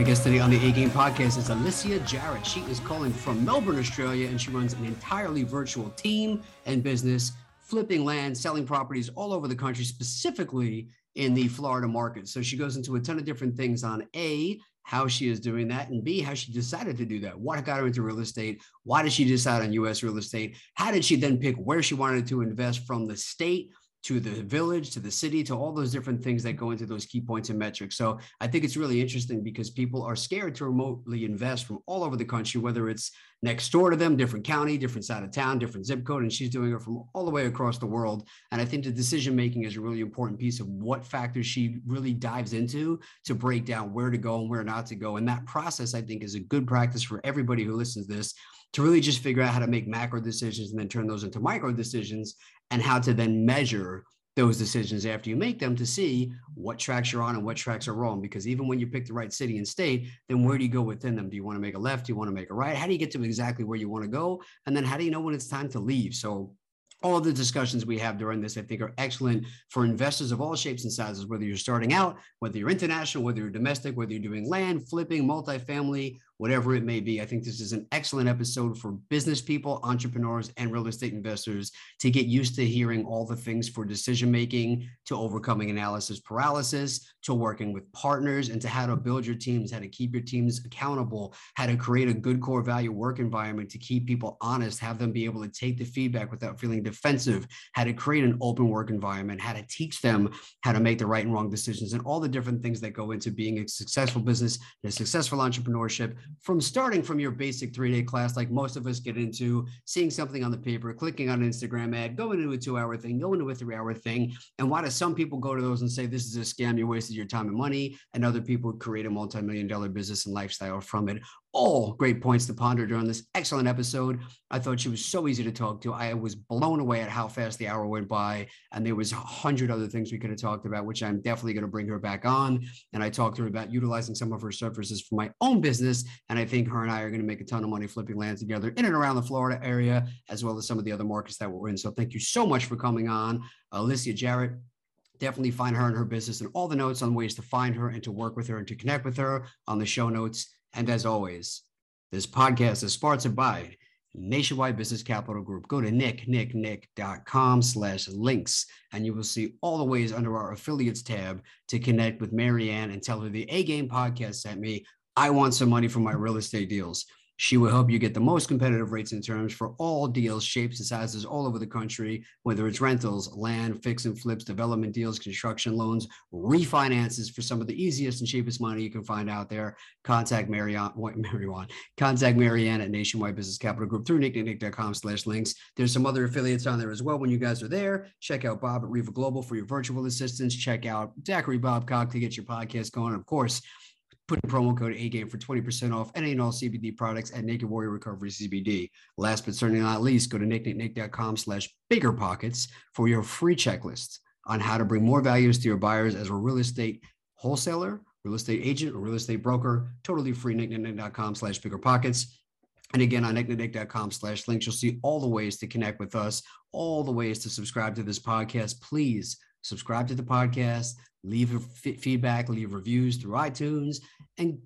My guest today on the A Game podcast is Alicia Jarrett. She is calling from Melbourne, Australia, and she runs an entirely virtual team and business, flipping land, selling properties all over the country, specifically in the Florida market. So she goes into a ton of different things on A, how she is doing that, and B, how she decided to do that. What got her into real estate? Why did she decide on US real estate? How did she then pick where she wanted to invest from the state to the village, to the city, to all those different things that go into those key points and metrics. So I think it's really interesting because people are scared to remotely invest from all over the country, whether it's next door to them, different county, different side of town, different zip code, and she's doing it from all the way across the world. And I think the decision making is a really important piece of what factors she really dives into to break down where to go and where not to go. And that process, I think, is a good practice for everybody who listens to this to really just figure out how to make macro decisions and then turn those into micro decisions and how to then measure those decisions after you make them to see what tracks you're on and what tracks are wrong. Because even when you pick the right city and state, then where do you go within them? Do you want to make a left? Do you want to make a right? How do you get to exactly where you want to go? And then how do you know when it's time to leave? So all the discussions we have during this, I think, are excellent for investors of all shapes and sizes, whether you're starting out, whether you're international, whether you're domestic, whether you're doing land, flipping, multifamily, whatever it may be. I think this is an excellent episode for business people, entrepreneurs, and real estate investors to get used to hearing all the things for decision making, to overcoming analysis paralysis, to working with partners, and to how to build your teams, how to keep your teams accountable, how to create a good core value work environment to keep people honest, have them be able to take the feedback without feeling defensive, how to create an open work environment, how to teach them how to make the right and wrong decisions, and all the different things that go into being a successful business and a successful entrepreneurship from starting from your basic three day class, like most of us get into, seeing something on the paper, clicking on an Instagram ad, going into a two hour thing, going into a three hour thing. And why do some people go to those and say, this is a scam, you wasted your time and money? And other people create a multi million dollar business and lifestyle from it all great points to ponder during this excellent episode. I thought she was so easy to talk to. I was blown away at how fast the hour went by, and there was a hundred other things we could have talked about, which I'm definitely going to bring her back on. And I talked to her about utilizing some of her services for my own business, and I think her and I are going to make a ton of money flipping land together in and around the Florida area, as well as some of the other markets that we're in. So thank you so much for coming on, Alicia Jarrett definitely find her and her business and all the notes on ways to find her and to work with her and to connect with her on the show notes. And as always, this podcast is sponsored by Nationwide Business Capital Group. Go to nicknicknick.com slash links and you will see all the ways under our affiliates tab to connect with Maryann and tell her the A Game podcast sent me. I want some money for my real estate deals. She will help you get the most competitive rates and terms for all deals, shapes, and sizes all over the country, whether it's rentals, land, fix and flips, development deals, construction loans, refinances for some of the easiest and cheapest money you can find out there. Contact Maryann, Maryann contact Maryann at Nationwide Business Capital Group through nicknicknick.com slash links. There's some other affiliates on there as well. When you guys are there, check out Bob at Riva Global for your virtual assistance. Check out Zachary Bobcock to get your podcast going. Of course, Put promo code A game for 20% off any and all CBD products at Naked Warrior Recovery CBD. Last but certainly not least, go to nicknicknick.com slash bigger pockets for your free checklist on how to bring more values to your buyers as a real estate wholesaler, real estate agent, or real estate broker. Totally free, nicknicknick.com slash bigger pockets. And again, on nicknicknick.com slash links, you'll see all the ways to connect with us, all the ways to subscribe to this podcast. Please subscribe to the podcast, leave f- feedback, leave reviews through iTunes, and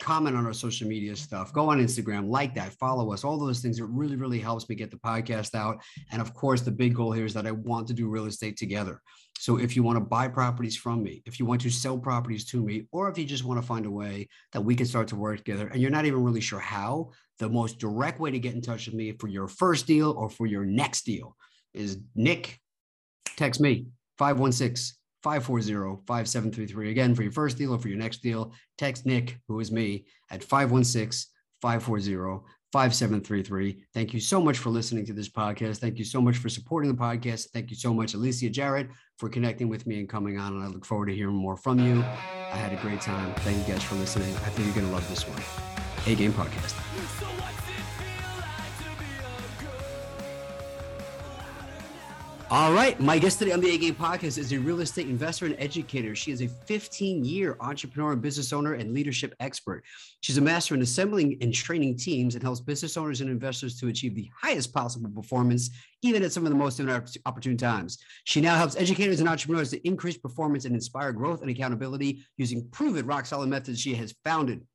comment on our social media stuff. Go on Instagram, like that, follow us, all those things. It really, really helps me get the podcast out. And of course, the big goal here is that I want to do real estate together. So if you want to buy properties from me, if you want to sell properties to me, or if you just want to find a way that we can start to work together and you're not even really sure how, the most direct way to get in touch with me for your first deal or for your next deal is Nick, text me 516 540 5733. Again, for your first deal or for your next deal, text Nick, who is me, at 516 540 5733. Thank you so much for listening to this podcast. Thank you so much for supporting the podcast. Thank you so much, Alicia Jarrett, for connecting with me and coming on. And I look forward to hearing more from you. I had a great time. Thank you guys for listening. I think you're going to love this one. A Game Podcast. All right. My guest today on the A Game podcast is a real estate investor and educator. She is a 15 year entrepreneur and business owner and leadership expert. She's a master in assembling and training teams and helps business owners and investors to achieve the highest possible performance, even at some of the most opportune times. She now helps educators and entrepreneurs to increase performance and inspire growth and accountability using proven rock solid methods she has founded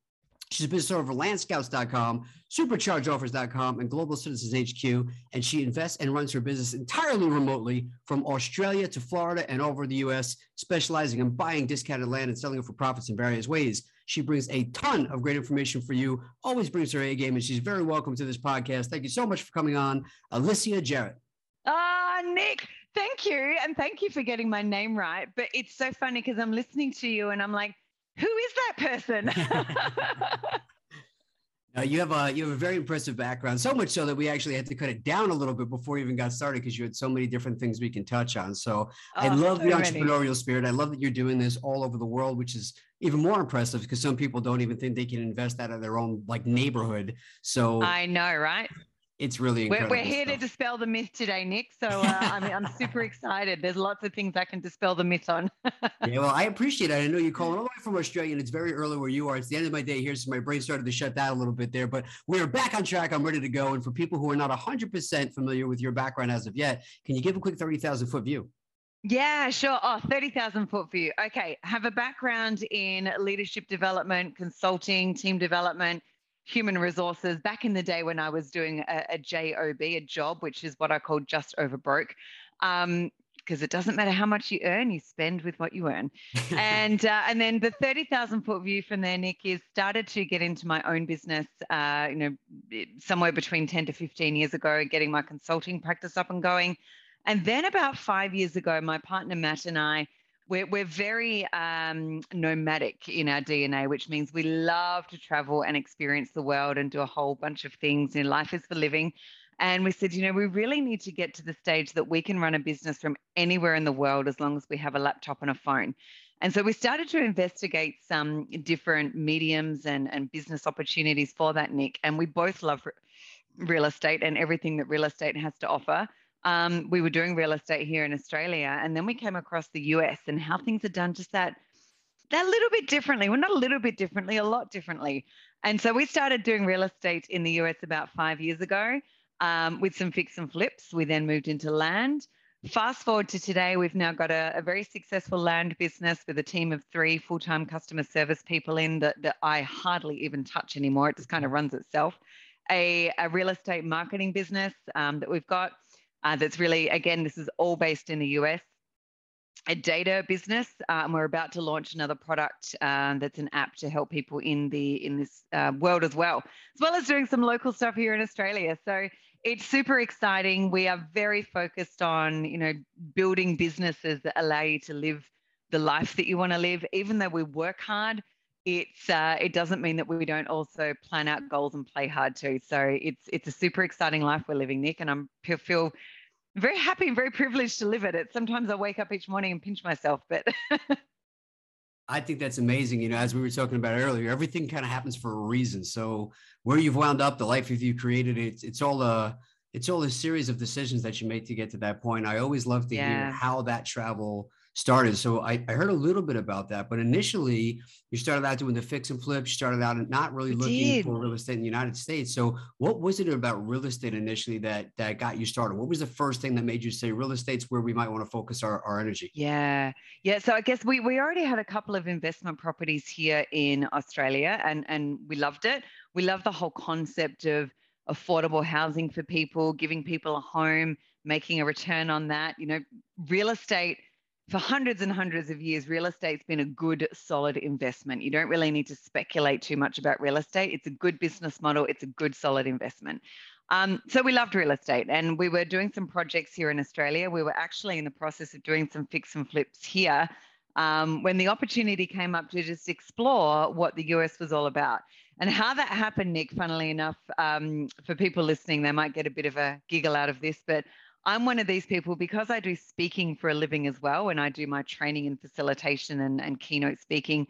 She's a business owner of landscouts.com, superchargedoffers.com, and Global Citizens HQ. And she invests and runs her business entirely remotely from Australia to Florida and over the US, specializing in buying discounted land and selling it for profits in various ways. She brings a ton of great information for you, always brings her A game, and she's very welcome to this podcast. Thank you so much for coming on, Alicia Jarrett. Ah, Nick, thank you. And thank you for getting my name right. But it's so funny because I'm listening to you and I'm like, who is that person? Uh, you have a you have a very impressive background, so much so that we actually had to cut it down a little bit before we even got started because you had so many different things we can touch on. So oh, I love so the entrepreneurial many. spirit. I love that you're doing this all over the world, which is even more impressive because some people don't even think they can invest out of their own like neighborhood. So I know, right? It's really we're, we're here stuff. to dispel the myth today nick so uh, i mean i'm super excited there's lots of things i can dispel the myth on yeah well i appreciate it i know you're calling all the way from australia and it's very early where you are it's the end of my day here so my brain started to shut down a little bit there but we're back on track i'm ready to go and for people who are not 100% familiar with your background as of yet can you give a quick 30000 foot view yeah, sure. Oh, 30,000 foot view. Okay. Have a background in leadership development, consulting, team development, human resources back in the day when I was doing a, a job, a job, which is what I call just over broke. Um, because it doesn't matter how much you earn, you spend with what you earn. and uh, and then the thirty thousand foot view from there, Nick, is started to get into my own business. Uh, you know, somewhere between ten to fifteen years ago, getting my consulting practice up and going. And then about five years ago, my partner Matt and I we're, we're very um, nomadic in our DNA, which means we love to travel and experience the world and do a whole bunch of things. You know, life is for living. And we said, you know, we really need to get to the stage that we can run a business from anywhere in the world as long as we have a laptop and a phone. And so we started to investigate some different mediums and, and business opportunities for that, Nick. And we both love real estate and everything that real estate has to offer um, we were doing real estate here in Australia, and then we came across the US and how things are done just that that little bit differently. Well, not a little bit differently, a lot differently. And so we started doing real estate in the US about five years ago um, with some fix and flips. We then moved into land. Fast forward to today, we've now got a, a very successful land business with a team of three full time customer service people in that, that I hardly even touch anymore. It just kind of runs itself. A, a real estate marketing business um, that we've got uh, that's really, again, this is all based in the US. A data business, uh, and we're about to launch another product uh, that's an app to help people in the in this uh, world as well, as well as doing some local stuff here in Australia. So it's super exciting. We are very focused on, you know, building businesses that allow you to live the life that you want to live. Even though we work hard, it's uh, it doesn't mean that we don't also plan out goals and play hard too. So it's it's a super exciting life we're living, Nick, and I'm feel very happy and very privileged to live it. It sometimes I wake up each morning and pinch myself, but I think that's amazing. You know, as we were talking about earlier, everything kind of happens for a reason. So where you've wound up, the life that you created, it's it's all a it's all a series of decisions that you make to get to that point. I always love to yeah. hear how that travel started. So I, I, heard a little bit about that, but initially you started out doing the fix and flip. You started out not really looking did. for real estate in the United States. So what was it about real estate initially that that got you started? What was the first thing that made you say real estate's where we might want to focus our, our energy? Yeah. Yeah. So I guess we, we already had a couple of investment properties here in Australia and, and we loved it. We love the whole concept of affordable housing for people, giving people a home, making a return on that. You know, real estate – for hundreds and hundreds of years, real estate's been a good, solid investment. You don't really need to speculate too much about real estate. It's a good business model, it's a good, solid investment. Um, so we loved real estate and we were doing some projects here in Australia. We were actually in the process of doing some fix and flips here um, when the opportunity came up to just explore what the US was all about. And how that happened, Nick, funnily enough, um, for people listening, they might get a bit of a giggle out of this, but I'm one of these people because I do speaking for a living as well, and I do my training and facilitation and, and keynote speaking.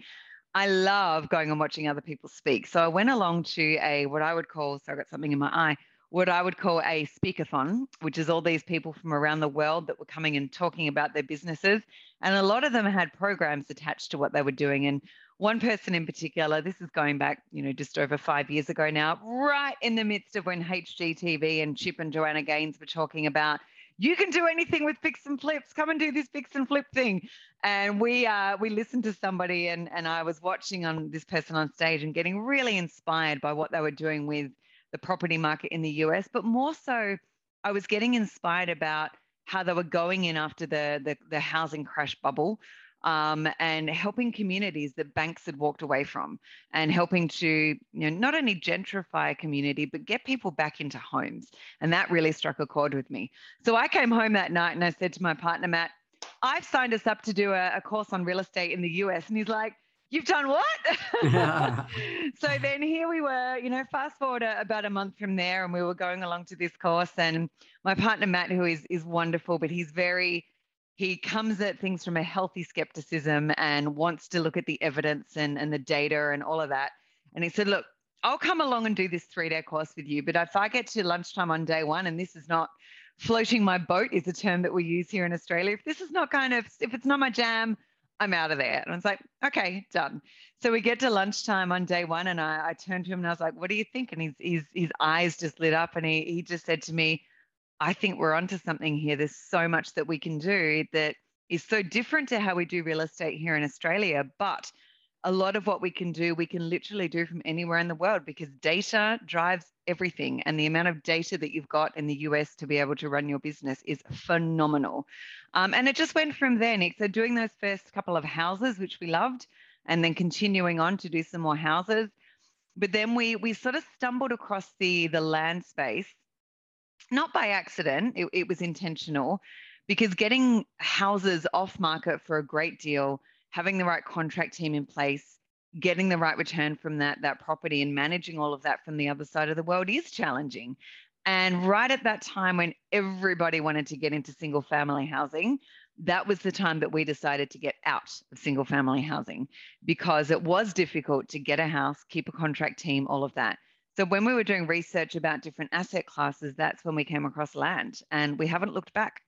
I love going and watching other people speak. So I went along to a what I would call, so I got something in my eye, what I would call a speakathon, which is all these people from around the world that were coming and talking about their businesses. And a lot of them had programs attached to what they were doing. And one person in particular, this is going back, you know, just over five years ago now, right in the midst of when HGTV and Chip and Joanna Gaines were talking about you can do anything with fix and flips. Come and do this fix and flip thing. And we uh, we listened to somebody, and and I was watching on this person on stage and getting really inspired by what they were doing with the property market in the US, but more so, I was getting inspired about how they were going in after the the, the housing crash bubble. Um, and helping communities that banks had walked away from, and helping to you know not only gentrify a community but get people back into homes, and that really struck a chord with me. So I came home that night and I said to my partner Matt, "I've signed us up to do a, a course on real estate in the US," and he's like, You've done what? so then here we were, you know, fast forward a, about a month from there, and we were going along to this course. And my partner Matt, who is is wonderful, but he's very he comes at things from a healthy skepticism and wants to look at the evidence and, and the data and all of that. And he said, Look, I'll come along and do this three day course with you. But if I get to lunchtime on day one, and this is not floating my boat, is a term that we use here in Australia, if this is not kind of, if it's not my jam, I'm out of there. And I was like, okay, done. So we get to lunchtime on day one, and I, I turned to him and I was like, what do you think? And his, his, his eyes just lit up, and he, he just said to me, I think we're onto something here. There's so much that we can do that is so different to how we do real estate here in Australia. But a lot of what we can do, we can literally do from anywhere in the world because data drives everything. And the amount of data that you've got in the US to be able to run your business is phenomenal. Um, and it just went from there, Nick. So doing those first couple of houses, which we loved, and then continuing on to do some more houses. But then we we sort of stumbled across the the land space, not by accident. It, it was intentional, because getting houses off market for a great deal having the right contract team in place, getting the right return from that that property and managing all of that from the other side of the world is challenging. And right at that time when everybody wanted to get into single family housing, that was the time that we decided to get out of single family housing because it was difficult to get a house, keep a contract team, all of that. So when we were doing research about different asset classes, that's when we came across land and we haven't looked back.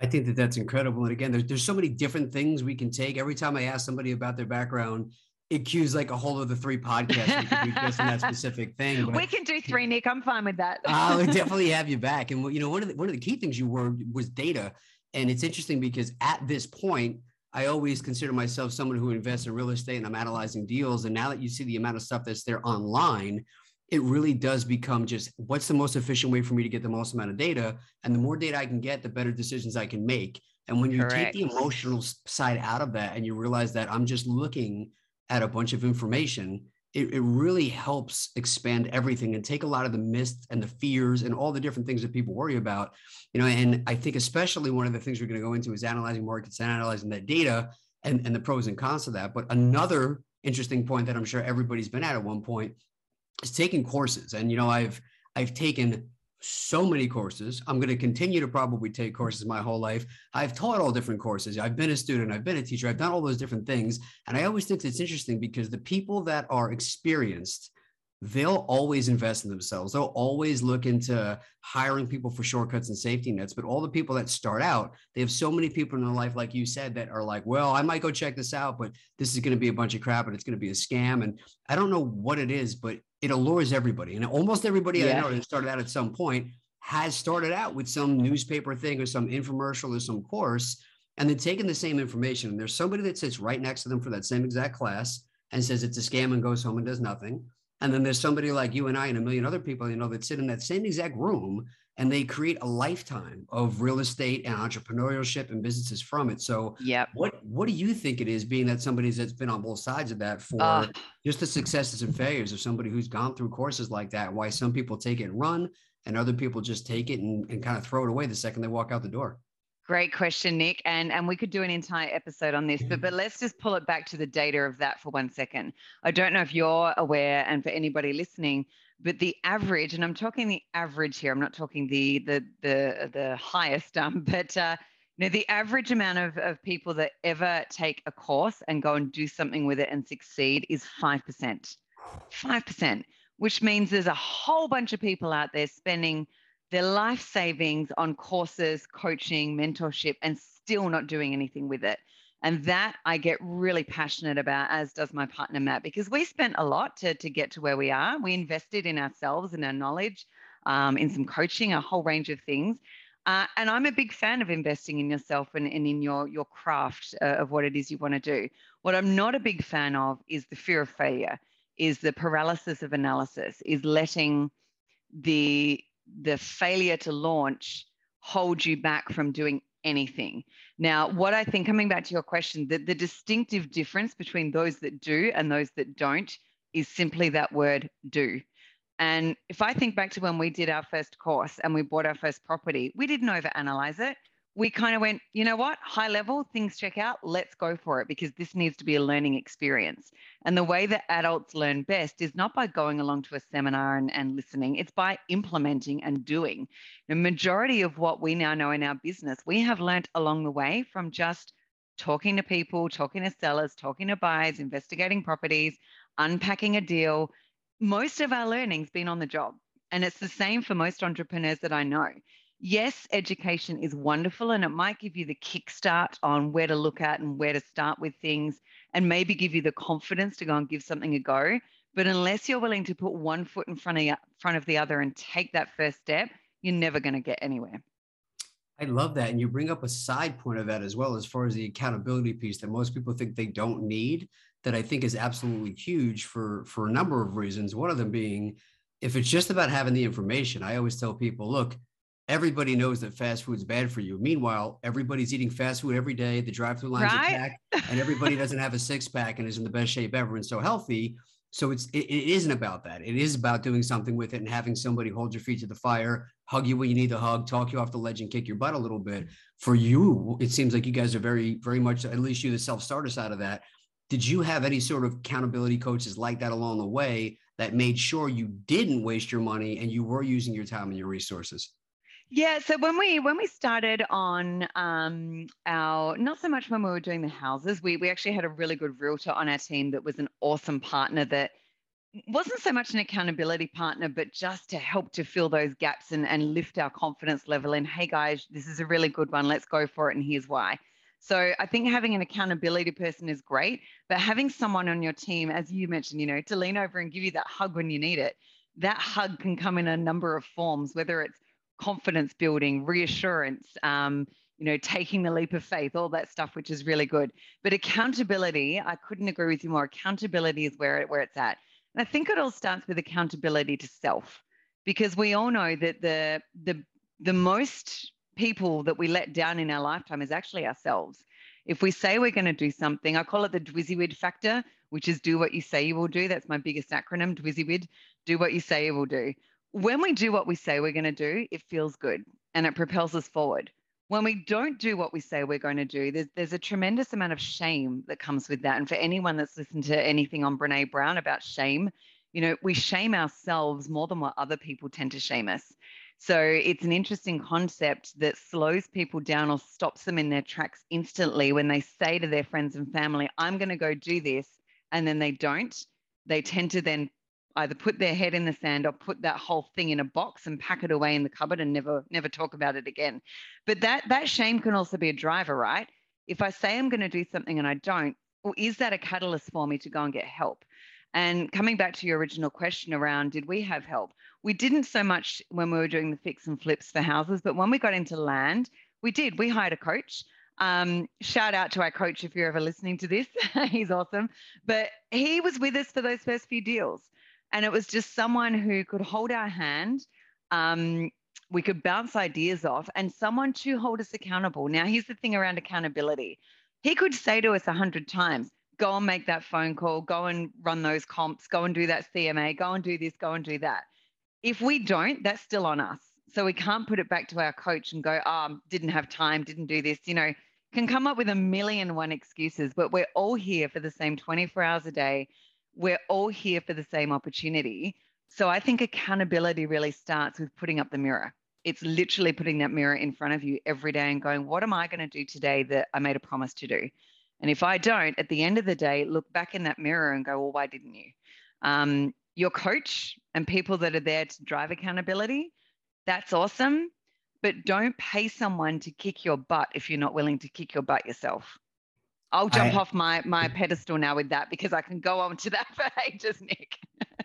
I think that that's incredible. And again, there's, there's so many different things we can take. Every time I ask somebody about their background, it cues like a whole of the three podcasts we can do just on that specific thing. But, we can do three, Nick. I'm fine with that. I'll definitely have you back. And you know, one of the one of the key things you were was data. And it's interesting because at this point, I always consider myself someone who invests in real estate and I'm analyzing deals. And now that you see the amount of stuff that's there online, it really does become just what's the most efficient way for me to get the most amount of data? And the more data i can get the better decisions i can make. And when you Correct. take the emotional side out of that and you realize that i'm just looking at a bunch of information it, it really helps expand everything and take a lot of the myths and the fears and all the different things that people worry about you know and i think especially one of the things we're going to go into is analyzing markets and analyzing that data and, and the pros and cons of that. But another interesting point that i'm sure everybody's been at at one point is taking courses. And, you know, I've, I've taken so many courses. I'm going to continue to probably take courses my whole life. I've taught all different courses. I've been a student, I've been a teacher, I've done all those different things. And I always think it's interesting because the people that are experienced, they'll always invest in themselves. They'll always look into hiring people for shortcuts and safety nets. But all the people that start out, they have so many people in their life, like you said, that are like, well, I might go check this out, but this is going to be a bunch of crap and it's going to be a scam. And I don't know what it is, but it allures everybody. And almost everybody yeah. I know that started out at some point has started out with some newspaper thing or some infomercial or some course, and then taking the same information. And there's somebody that sits right next to them for that same exact class and says it's a scam and goes home and does nothing. And then there's somebody like you and I and a million other people, you know, that sit in that same exact room and they create a lifetime of real estate and entrepreneurship and businesses from it. So, yeah, what what do you think it is, being that somebody that's been on both sides of that for uh, just the successes and failures of somebody who's gone through courses like that? Why some people take it and run, and other people just take it and, and kind of throw it away the second they walk out the door? Great question, Nick. And and we could do an entire episode on this, but but let's just pull it back to the data of that for one second. I don't know if you're aware, and for anybody listening, but the average, and I'm talking the average here. I'm not talking the the the the highest, um, but uh, you know, the average amount of, of people that ever take a course and go and do something with it and succeed is 5%. 5%, which means there's a whole bunch of people out there spending their life savings on courses, coaching, mentorship, and still not doing anything with it. And that I get really passionate about, as does my partner Matt, because we spent a lot to, to get to where we are. We invested in ourselves and our knowledge, um, in some coaching, a whole range of things. Uh, and I'm a big fan of investing in yourself and, and in your, your craft uh, of what it is you want to do. What I'm not a big fan of is the fear of failure, is the paralysis of analysis, is letting the the failure to launch hold you back from doing anything. Now, what I think, coming back to your question, the, the distinctive difference between those that do and those that don't is simply that word do. And if I think back to when we did our first course and we bought our first property, we didn't overanalyze it. We kind of went, you know what, high level, things check out, let's go for it because this needs to be a learning experience. And the way that adults learn best is not by going along to a seminar and, and listening, it's by implementing and doing. The majority of what we now know in our business, we have learned along the way from just talking to people, talking to sellers, talking to buyers, investigating properties, unpacking a deal, most of our learning's been on the job. And it's the same for most entrepreneurs that I know. Yes, education is wonderful and it might give you the kickstart on where to look at and where to start with things and maybe give you the confidence to go and give something a go. But unless you're willing to put one foot in front of, front of the other and take that first step, you're never going to get anywhere. I love that. And you bring up a side point of that as well, as far as the accountability piece that most people think they don't need that I think is absolutely huge for for a number of reasons. One of them being if it's just about having the information, I always tell people, look, everybody knows that fast food is bad for you. Meanwhile, everybody's eating fast food every day. The drive-through lines right? are packed, and everybody doesn't have a six-pack and is in the best shape ever and so healthy. So it's it, it isn't about that. It is about doing something with it and having somebody hold your feet to the fire, hug you when you need the hug, talk you off the ledge, and kick your butt a little bit. For you, it seems like you guys are very, very much at least you the self-starter side of that did you have any sort of accountability coaches like that along the way that made sure you didn't waste your money and you were using your time and your resources? Yeah, so when we when we started on um, our not so much when we were doing the houses, we we actually had a really good realtor on our team that was an awesome partner that wasn't so much an accountability partner, but just to help to fill those gaps and, and lift our confidence level. And hey guys, this is a really good one. Let's go for it. And here's why. So I think having an accountability person is great, but having someone on your team, as you mentioned, you know, to lean over and give you that hug when you need it, that hug can come in a number of forms, whether it's confidence building, reassurance, um, you know, taking the leap of faith, all that stuff, which is really good. But accountability, I couldn't agree with you more. Accountability is where it, where it's at. And I think it all starts with accountability to self, because we all know that the the the most people that we let down in our lifetime is actually ourselves. If we say we're going to do something, I call it the DWSIWID factor, which is do what you say you will do. That's my biggest acronym, DWSIWID, do what you say you will do. When we do what we say we're going to do, it feels good and it propels us forward. When we don't do what we say we're going to do, there's, there's a tremendous amount of shame that comes with that. And for anyone that's listened to anything on Brene Brown about shame, you know, we shame ourselves more than what other people tend to shame us. So it's an interesting concept that slows people down or stops them in their tracks instantly when they say to their friends and family, I'm going to go do this, and then they don't. They tend to then either put their head in the sand or put that whole thing in a box and pack it away in the cupboard and never never talk about it again. But that that shame can also be a driver, right? If I say I'm going to do something and I don't, well, is that a catalyst for me to go and get help? And coming back to your original question around did we have help? We didn't so much when we were doing the fix and flips for houses, but when we got into land, we did. We hired a coach. Um, shout out to our coach if you're ever listening to this. He's awesome. But he was with us for those first few deals. And it was just someone who could hold our hand. Um, we could bounce ideas off and someone to hold us accountable. Now, here's the thing around accountability. He could say to us a hundred times, go and make that phone call, go and run those comps, go and do that CMA, go and do this, go and do that. If we don't, that's still on us. So we can't put it back to our coach and go, oh, didn't have time, didn't do this, you know, can come up with a million one excuses, but we're all here for the same 24 hours a day. We're all here for the same opportunity. So I think accountability really starts with putting up the mirror. It's literally putting that mirror in front of you every day and going, what am I going to do today that I made a promise to do? And if I don't, at the end of the day, look back in that mirror and go, well, why didn't you? Um, your coach and people that are there to drive accountability, that's awesome. But don't pay someone to kick your butt if you're not willing to kick your butt yourself. I'll jump I, off my my pedestal now with that because I can go on to that for ages, Nick.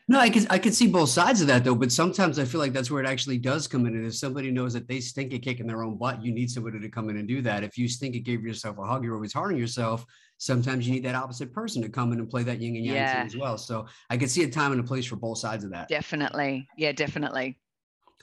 no, I can I can see both sides of that though, but sometimes I feel like that's where it actually does come in. And if somebody knows that they stink at kicking their own butt, you need somebody to come in and do that. If you stink at giving yourself a hug, you're always harming yourself. Sometimes you need that opposite person to come in and play that yin and yang yeah. as well. So I can see a time and a place for both sides of that. Definitely. Yeah, definitely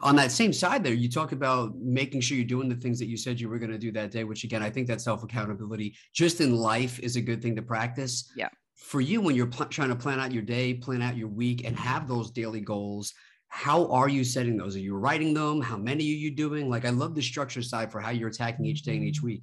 on that same side there you talk about making sure you're doing the things that you said you were going to do that day which again i think that self accountability just in life is a good thing to practice yeah for you when you're pl- trying to plan out your day plan out your week and have those daily goals how are you setting those are you writing them how many are you doing like i love the structure side for how you're attacking each day and each week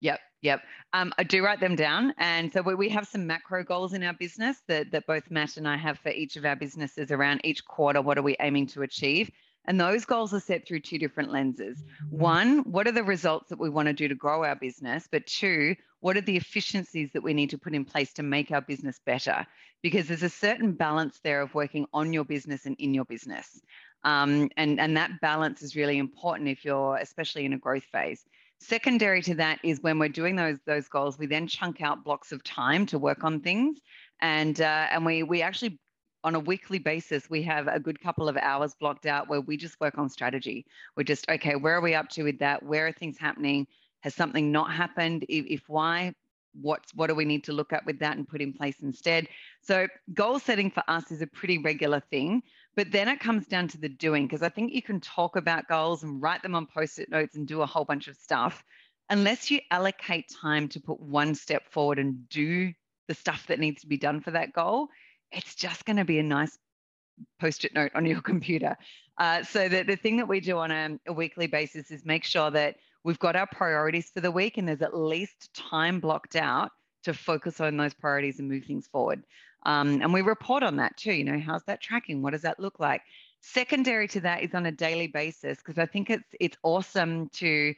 Yep, yep. Um, I do write them down, and so we, we have some macro goals in our business that that both Matt and I have for each of our businesses around each quarter. What are we aiming to achieve? And those goals are set through two different lenses. One, what are the results that we want to do to grow our business? But two, what are the efficiencies that we need to put in place to make our business better? Because there's a certain balance there of working on your business and in your business. Um, and, and that balance is really important if you're, especially in a growth phase. Secondary to that is when we're doing those those goals, we then chunk out blocks of time to work on things, and uh, and we we actually on a weekly basis, we have a good couple of hours blocked out where we just work on strategy. We're just, okay, where are we up to with that? Where are things happening? Has something not happened? If, if why, what's what do we need to look at with that and put in place instead? So goal setting for us is a pretty regular thing, but then it comes down to the doing because I think you can talk about goals and write them on post-it notes and do a whole bunch of stuff. Unless you allocate time to put one step forward and do the stuff that needs to be done for that goal, it's just going to be a nice post-it note on your computer. Uh, so the, the thing that we do on a, a weekly basis is make sure that we've got our priorities for the week and there's at least time blocked out to focus on those priorities and move things forward. Um, and we report on that too. You know, how's that tracking? What does that look like? Secondary to that is on a daily basis because I think it's it's awesome to,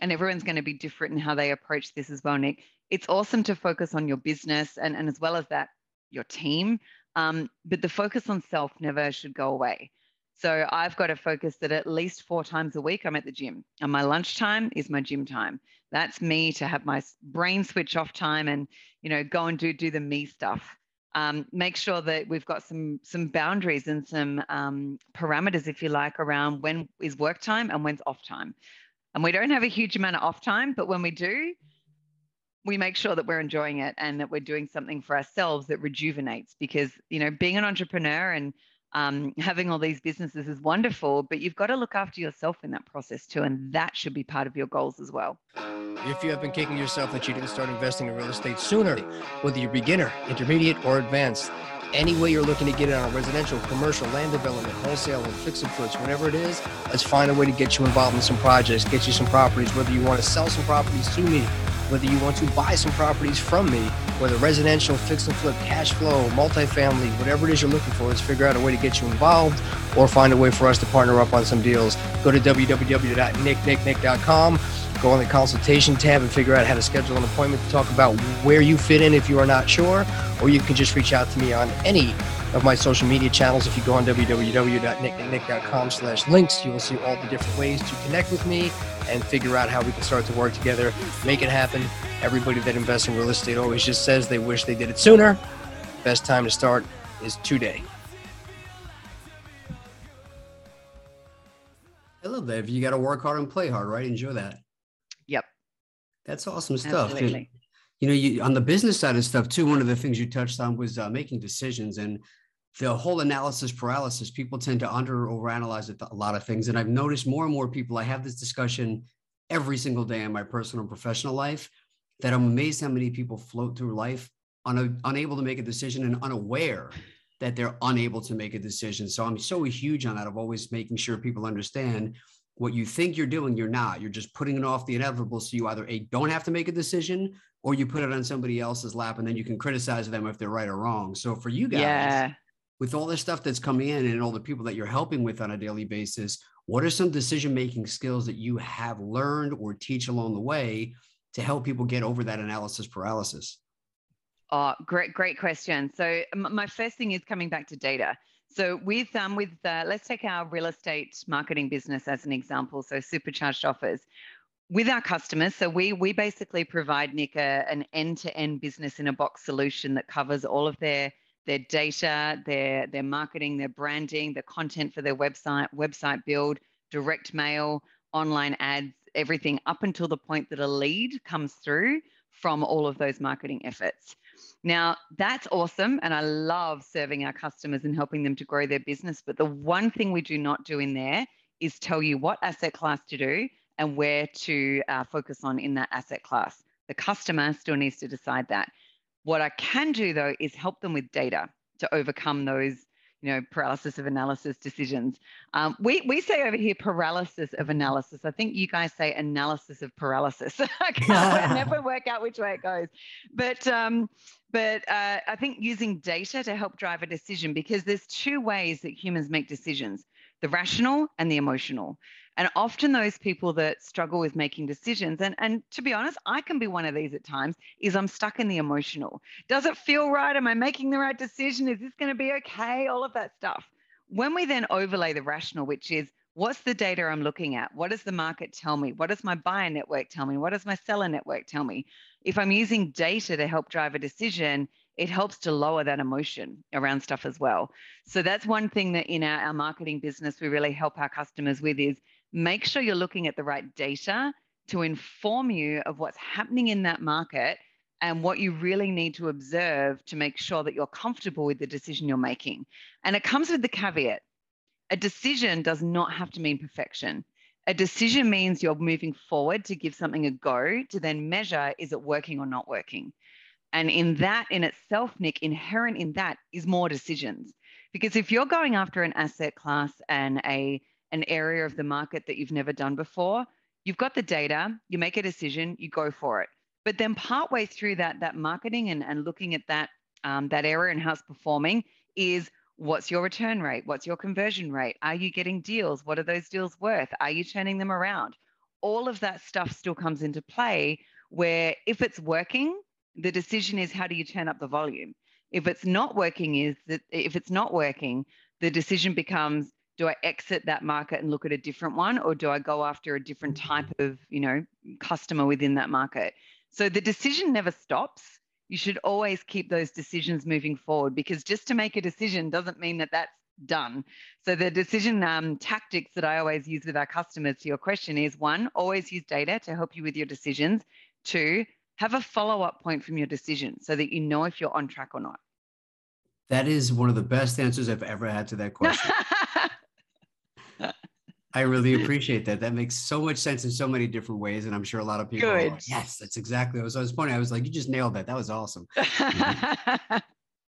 and everyone's going to be different in how they approach this as well, Nick. It's awesome to focus on your business and, and as well as that, your team. Um, but the focus on self never should go away. So I've got to focus that at least four times a week I'm at the gym, and my lunchtime is my gym time. That's me to have my brain switch off time and you know go and do do the me stuff. Um, make sure that we've got some some boundaries and some um, parameters, if you like, around when is work time and when's off time. And we don't have a huge amount of off time, but when we do, we make sure that we're enjoying it and that we're doing something for ourselves that rejuvenates because you know being an entrepreneur and um, having all these businesses is wonderful but you've got to look after yourself in that process too and that should be part of your goals as well. If you have been kicking yourself that you didn't start investing in real estate sooner whether you're beginner intermediate or advanced any way you're looking to get it on residential, commercial, land development, wholesale, and fix and flips, whatever it is, let's find a way to get you involved in some projects, get you some properties, whether you want to sell some properties to me, whether you want to buy some properties from me, whether residential, fix and flip, cash flow, multifamily, whatever it is you're looking for, let's figure out a way to get you involved or find a way for us to partner up on some deals. Go to www.nicknicknick.com, go on the consultation tab and figure out how to schedule an appointment to talk about where you fit in if you are not sure, or you can just reach out to me on any of my social media channels. If you go on www.nicknicknick.com slash links, you will see all the different ways to connect with me and figure out how we can start to work together, make it happen. Everybody that invests in real estate always just says they wish they did it sooner. Best time to start is today. I love that. If you got to work hard and play hard, right? Enjoy that. Yep. That's awesome stuff. Absolutely. You know, you on the business side of stuff too. One of the things you touched on was uh, making decisions, and the whole analysis paralysis, people tend to under or overanalyze a lot of things. And I've noticed more and more people, I have this discussion every single day in my personal and professional life that I'm amazed how many people float through life un- unable to make a decision and unaware that they're unable to make a decision. So I'm so huge on that of always making sure people understand what you think you're doing, you're not. You're just putting it off the inevitable. So you either a don't have to make a decision or you put it on somebody else's lap and then you can criticize them if they're right or wrong. So for you guys, yeah. With all this stuff that's coming in and all the people that you're helping with on a daily basis, what are some decision making skills that you have learned or teach along the way to help people get over that analysis paralysis? Oh, great, great question. So my first thing is coming back to data. So with um with uh, let's take our real estate marketing business as an example. So supercharged offers with our customers. So we we basically provide Nick a, an end to end business in a box solution that covers all of their their data, their their marketing, their branding, the content for their website, website build, direct mail, online ads, everything up until the point that a lead comes through from all of those marketing efforts. Now, that's awesome. And I love serving our customers and helping them to grow their business. But the one thing we do not do in there is tell you what asset class to do and where to uh, focus on in that asset class. The customer still needs to decide that. What I can do though is help them with data to overcome those you know, paralysis of analysis decisions. Um, we, we say over here paralysis of analysis. I think you guys say analysis of paralysis. I can't never work out which way it goes. But um, but uh, I think using data to help drive a decision because there's two ways that humans make decisions: the rational and the emotional. And often those people that struggle with making decisions, and, and to be honest, I can be one of these at times, is I'm stuck in the emotional. Does it feel right? Am I making the right decision? Is this going to be okay? All of that stuff. When we then overlay the rational, which is what's the data I'm looking at? What does the market tell me? What does my buyer network tell me? What does my seller network tell me? If I'm using data to help drive a decision, it helps to lower that emotion around stuff as well. So that's one thing that in our, our marketing business we really help our customers with is make sure you're looking at the right data to inform you of what's happening in that market and what you really need to observe to make sure that you're comfortable with the decision you're making. And it comes with the caveat a decision does not have to mean perfection. A decision means you're moving forward to give something a go to then measure is it working or not working. And in that, in itself, Nick, inherent in that is more decisions. Because if you're going after an asset class and a an area of the market that you've never done before, you've got the data, you make a decision, you go for it. But then partway through that, that marketing and, and looking at that, um, that area and how it's performing is what's your return rate? What's your conversion rate? Are you getting deals? What are those deals worth? Are you turning them around? All of that stuff still comes into play where if it's working, the decision is how do you turn up the volume? If it's not working, is that if it's not working, the decision becomes do I exit that market and look at a different one, or do I go after a different type of, you know, customer within that market? So the decision never stops. You should always keep those decisions moving forward because just to make a decision doesn't mean that that's done. So the decision um, tactics that I always use with our customers to your question is one, always use data to help you with your decisions. Two, have a follow up point from your decision so that you know if you're on track or not. That is one of the best answers I've ever had to that question. I really appreciate that. That makes so much sense in so many different ways. And I'm sure a lot of people Good. Like, yes, that's exactly what I was pointing. I was like, you just nailed that. That was awesome.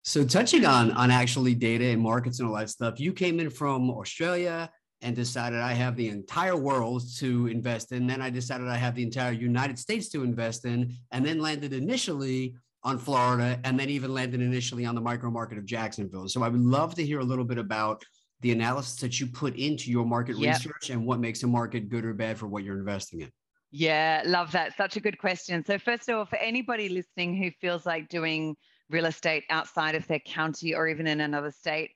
so touching on on actually data and markets and all that stuff, you came in from Australia and decided I have the entire world to invest in. Then I decided I have the entire United States to invest in, and then landed initially on Florida, and then even landed initially on the micro market of Jacksonville. So I would love to hear a little bit about the analysis that you put into your market yep. research and what makes a market good or bad for what you're investing in? Yeah, love that. Such a good question. So, first of all, for anybody listening who feels like doing real estate outside of their county or even in another state,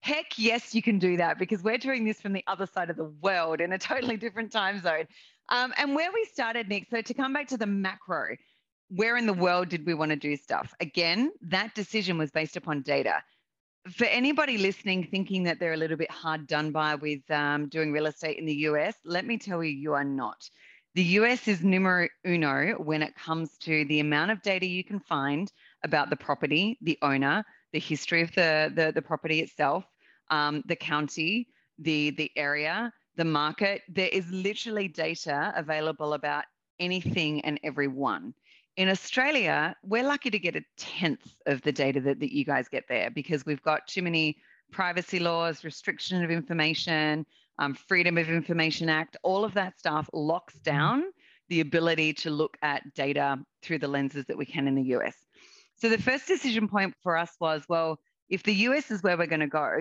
heck yes, you can do that because we're doing this from the other side of the world in a totally different time zone. Um, and where we started, Nick, so to come back to the macro, where in the world did we want to do stuff? Again, that decision was based upon data for anybody listening thinking that they're a little bit hard done by with um, doing real estate in the US, let me tell you, you are not. The US is numero uno when it comes to the amount of data you can find about the property, the owner, the history of the, the, the property itself, um, the county, the, the area, the market. There is literally data available about anything and everyone. In Australia, we're lucky to get a tenth of the data that, that you guys get there because we've got too many privacy laws, restriction of information. um, Freedom of Information Act, all of that stuff locks mm-hmm. down the ability to look at data through the lenses that we can in the US. So the first decision point for us was well, if the US is where we're going to go,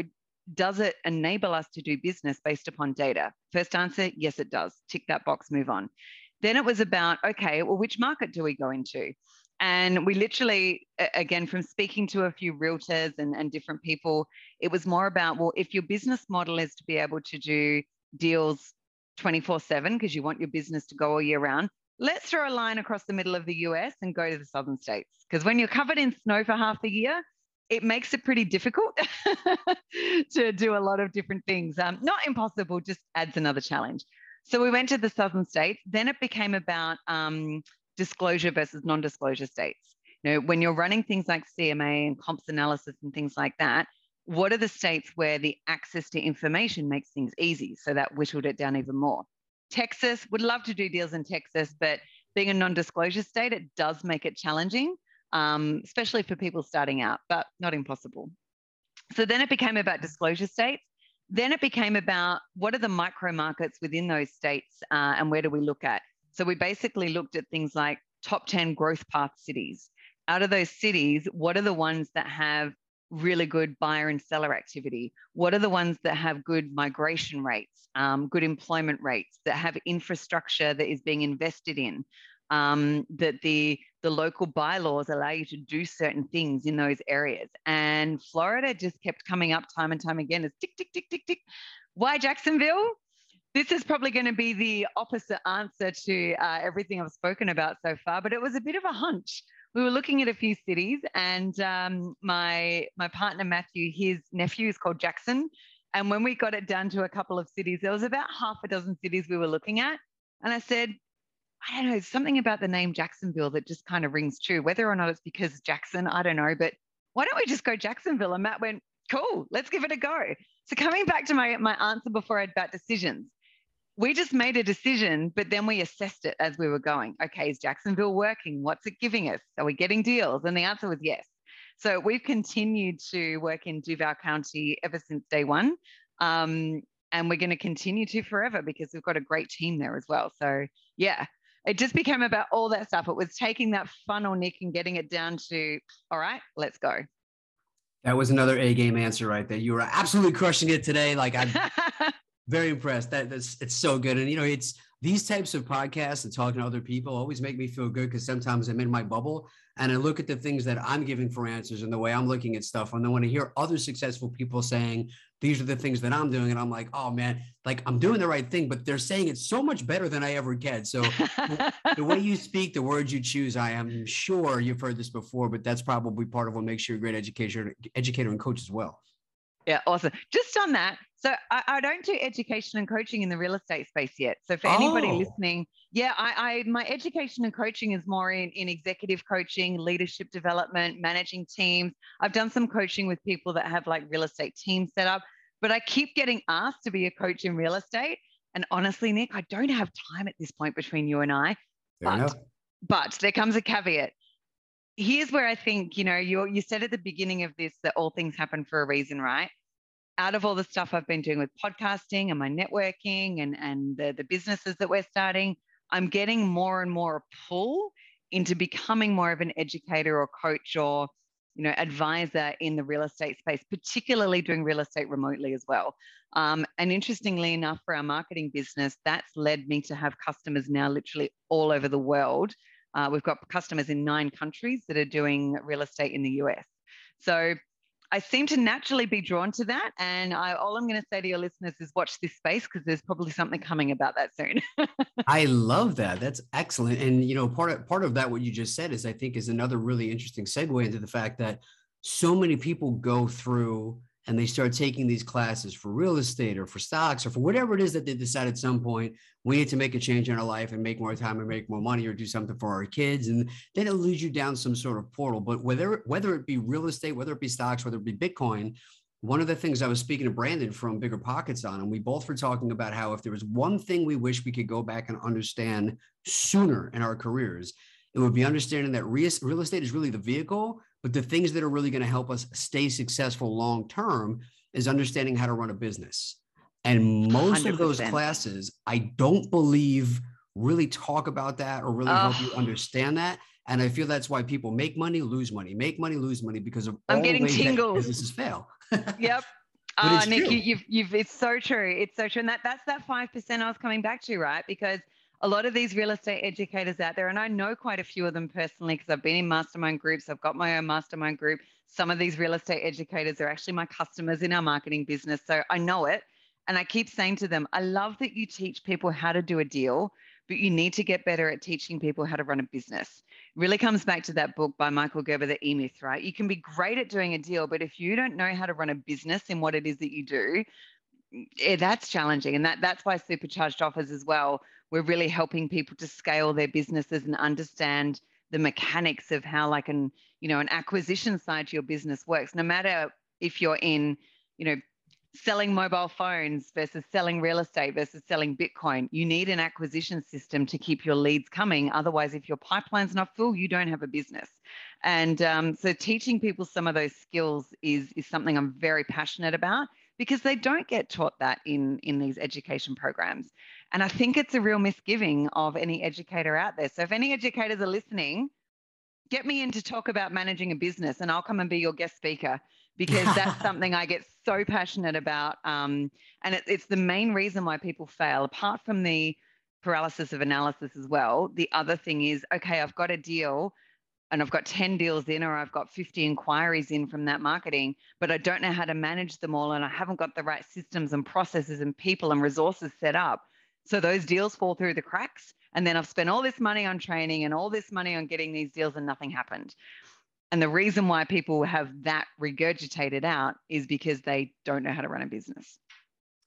does it enable us to do business based upon data? First answer, yes, it does. Tick that box, move on. Then it was about, okay, well, which market do we go into? And we literally, again, from speaking to a few realtors and, and different people, it was more about, well, if your business model is to be able to do deals 24 7 because you want your business to go all year round, let's throw a line across the middle of the US and go to the southern states. Because when you're covered in snow for half the year, it makes it pretty difficult to do a lot of different things. Um, not impossible, just adds another challenge. So we went to the southern states. Then it became about um, disclosure versus non-disclosure states. You know, when you're running things like CMA and comps analysis and things like that, what are the states where the access to information makes things easy? So that whittled it down even more. Texas would love to do deals in Texas, but being a non-disclosure state, it does make it challenging, um, especially for people starting out, but not impossible. So then it became about disclosure states. Then it became about what are the micro markets within those states uh, and where do we look at? So we basically looked at things like top 10 growth path cities. Out of those cities, what are the ones that have really good buyer and seller activity? What are the ones that have good migration rates, um, good employment rates, that have infrastructure that is being invested in? Um, that the the local bylaws allow you to do certain things in those areas. And Florida just kept coming up time and time again as tick tick tick tick tick. Why Jacksonville? this is probably going to be the opposite answer to uh, everything I've spoken about so far, but it was a bit of a hunch. We were looking at a few cities, and um, my my partner Matthew, his nephew is called Jackson, and when we got it down to a couple of cities, there was about half a dozen cities we were looking at, and I said, I don't know, something about the name Jacksonville that just kind of rings true. Whether or not it's because Jackson, I don't know, but why don't we just go Jacksonville? And Matt went, cool, let's give it a go. So coming back to my my answer before about decisions we just made a decision, but then we assessed it as we were going. Okay, is Jacksonville working? What's it giving us? Are we getting deals? And the answer was yes. So we've continued to work in Duval County ever since day one. Um, and we're going to continue to forever because we've got a great team there as well. So, yeah, it just became about all that stuff. It was taking that funnel, Nick, and getting it down to, all right, let's go. That was another A game answer right there. You were absolutely crushing it today. Like I'm very impressed. That that's it's so good. And you know, it's these types of podcasts and talking to other people always make me feel good because sometimes I'm in my bubble and I look at the things that I'm giving for answers and the way I'm looking at stuff. And then when I hear other successful people saying these are the things that I'm doing, and I'm like, oh man, like I'm doing the right thing, but they're saying it so much better than I ever get. So the way you speak, the words you choose, I am sure you've heard this before, but that's probably part of what makes you a great educator, educator and coach as well. Yeah, awesome. Just on that, so I, I, don't do education and coaching in the real estate space yet. So for anybody oh. listening, yeah, I, I, my education and coaching is more in, in executive coaching, leadership development, managing teams. I've done some coaching with people that have like real estate teams set up, but I keep getting asked to be a coach in real estate. And honestly, Nick, I don't have time at this point between you and I. But, but there comes a caveat. Here's where I think, you know, you you said at the beginning of this that all things happen for a reason, right? Out of all the stuff I've been doing with podcasting and my networking and, and the, the businesses that we're starting, I'm getting more and more pull into becoming more of an educator or coach or you know advisor in the real estate space particularly doing real estate remotely as well. Um, and interestingly enough for our marketing business that's led me to have customers now literally all over the world. Uh, we've got customers in nine countries that are doing real estate in the us so I seem to naturally be drawn to that. And I, all I'm going to say to your listeners is watch this space because there's probably something coming about that soon. I love that. That's excellent. And you know, part of part of that what you just said is I think is another really interesting segue into the fact that so many people go through and they start taking these classes for real estate or for stocks or for whatever it is that they decide at some point we need to make a change in our life and make more time and make more money or do something for our kids and then it leads you down some sort of portal. But whether whether it be real estate whether it be stocks whether it be bitcoin one of the things I was speaking to Brandon from BiggerPockets on, and we both were talking about how if there was one thing we wish we could go back and understand sooner in our careers, it would be understanding that real estate is really the vehicle, but the things that are really going to help us stay successful long term is understanding how to run a business. And most 100%. of those classes, I don't believe really talk about that or really help you Oh. understand that. And I feel that's why people make money, lose money, make money, lose money because of I'm all getting ways tingles. businesses fail. Yep. Ah, Nick, true. you, you've, you've, it's so true. It's so true. And that, that's that 5% I was coming back to, right? Because a lot of these real estate educators out there, and I know quite a few of them personally because I've been in mastermind groups, I've got my own mastermind group. Some of these real estate educators are actually my customers in our marketing business. So I know it. And I keep saying to them, I love that you teach people how to do a deal, but you need to get better at teaching people how to run a business. Really comes back to that book by Michael Gerber, The E Myth, right? You can be great at doing a deal, but if you don't know how to run a business in what it is that you do, yeah, that's challenging. And that, that's why supercharged offers as well. We're really helping people to scale their businesses and understand the mechanics of how like an, you know, an acquisition side to your business works, no matter if you're in, you know, selling mobile phones versus selling real estate versus selling Bitcoin. You need an acquisition system to keep your leads coming. Otherwise, if your pipeline's not full, you don't have a business. And um, so teaching people some of those skills is, is something I'm very passionate about because they don't get taught that in, in these education programs. And I think it's a real misgiving of any educator out there. So if any educators are listening, get me in to talk about managing a business and I'll come and be your guest speaker because that's something I get so passionate about. Um, and it, it's the main reason why people fail, apart from the paralysis of analysis as well. The other thing is, okay, I've got a deal and I've got 10 deals in, or I've got 50 inquiries in from that marketing, but I don't know how to manage them all. And I haven't got the right systems and processes and people and resources set up. So those deals fall through the cracks. And then I've spent all this money on training and all this money on getting these deals and nothing happened. And the reason why people have that regurgitated out is because they don't know how to run a business.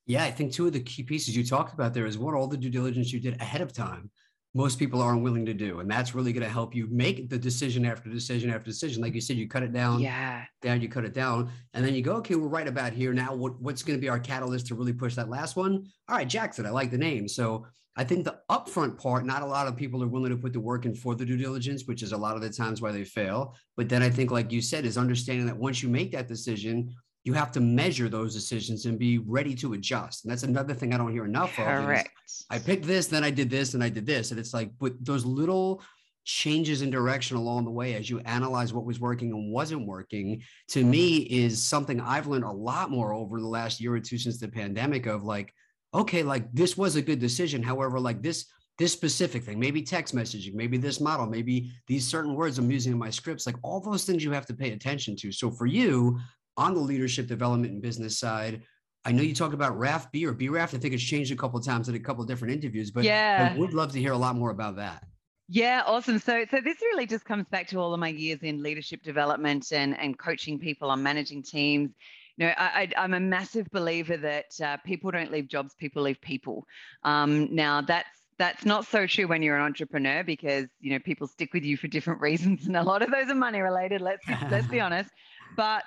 Yeah, I think two of the key pieces you talked about there is what all the due diligence you did ahead of time. Most people aren't willing to do. And that's really going to help you make the decision after decision after decision. Like you said, you cut it down, Yeah. down, you cut it down. And then you go, okay, we're right about here. Now, what, what's going to be our catalyst to really push that last one? All right, Jackson, I like the name. So I think the upfront part, not a lot of people are willing to put the work in for the due diligence, which is a lot of the times why they fail. But then I think, like you said, is understanding that once you make that decision, you have to measure those decisions and be ready to adjust. And that's another thing I don't hear enough of. Correct. I picked this, then I did this, and I did this. And it's like, but those little changes in direction along the way as you analyze what was working and wasn't working to me mm-hmm. is something I've learned a lot more over the last year or two since the pandemic of like, okay, like this was a good decision. However, like this, this specific thing, maybe text messaging, maybe this model, maybe these certain words I'm using in my scripts, like all those things you have to pay attention to. So for you on the leadership development and business side, I know you talked about RAF B or BRAF. I think it's changed a couple of times in a couple of different interviews, but Yeah. I would love to hear a lot more about that. Yeah, awesome. So, so this really just comes back to all of my years in leadership development and and coaching people on managing teams. You know, I, I, I'm a massive believer that uh, people don't leave jobs; people leave people. Um, now, that's that's not so true when you're an entrepreneur because you know people stick with you for different reasons, and a lot of those are money related. Let's let's be honest. But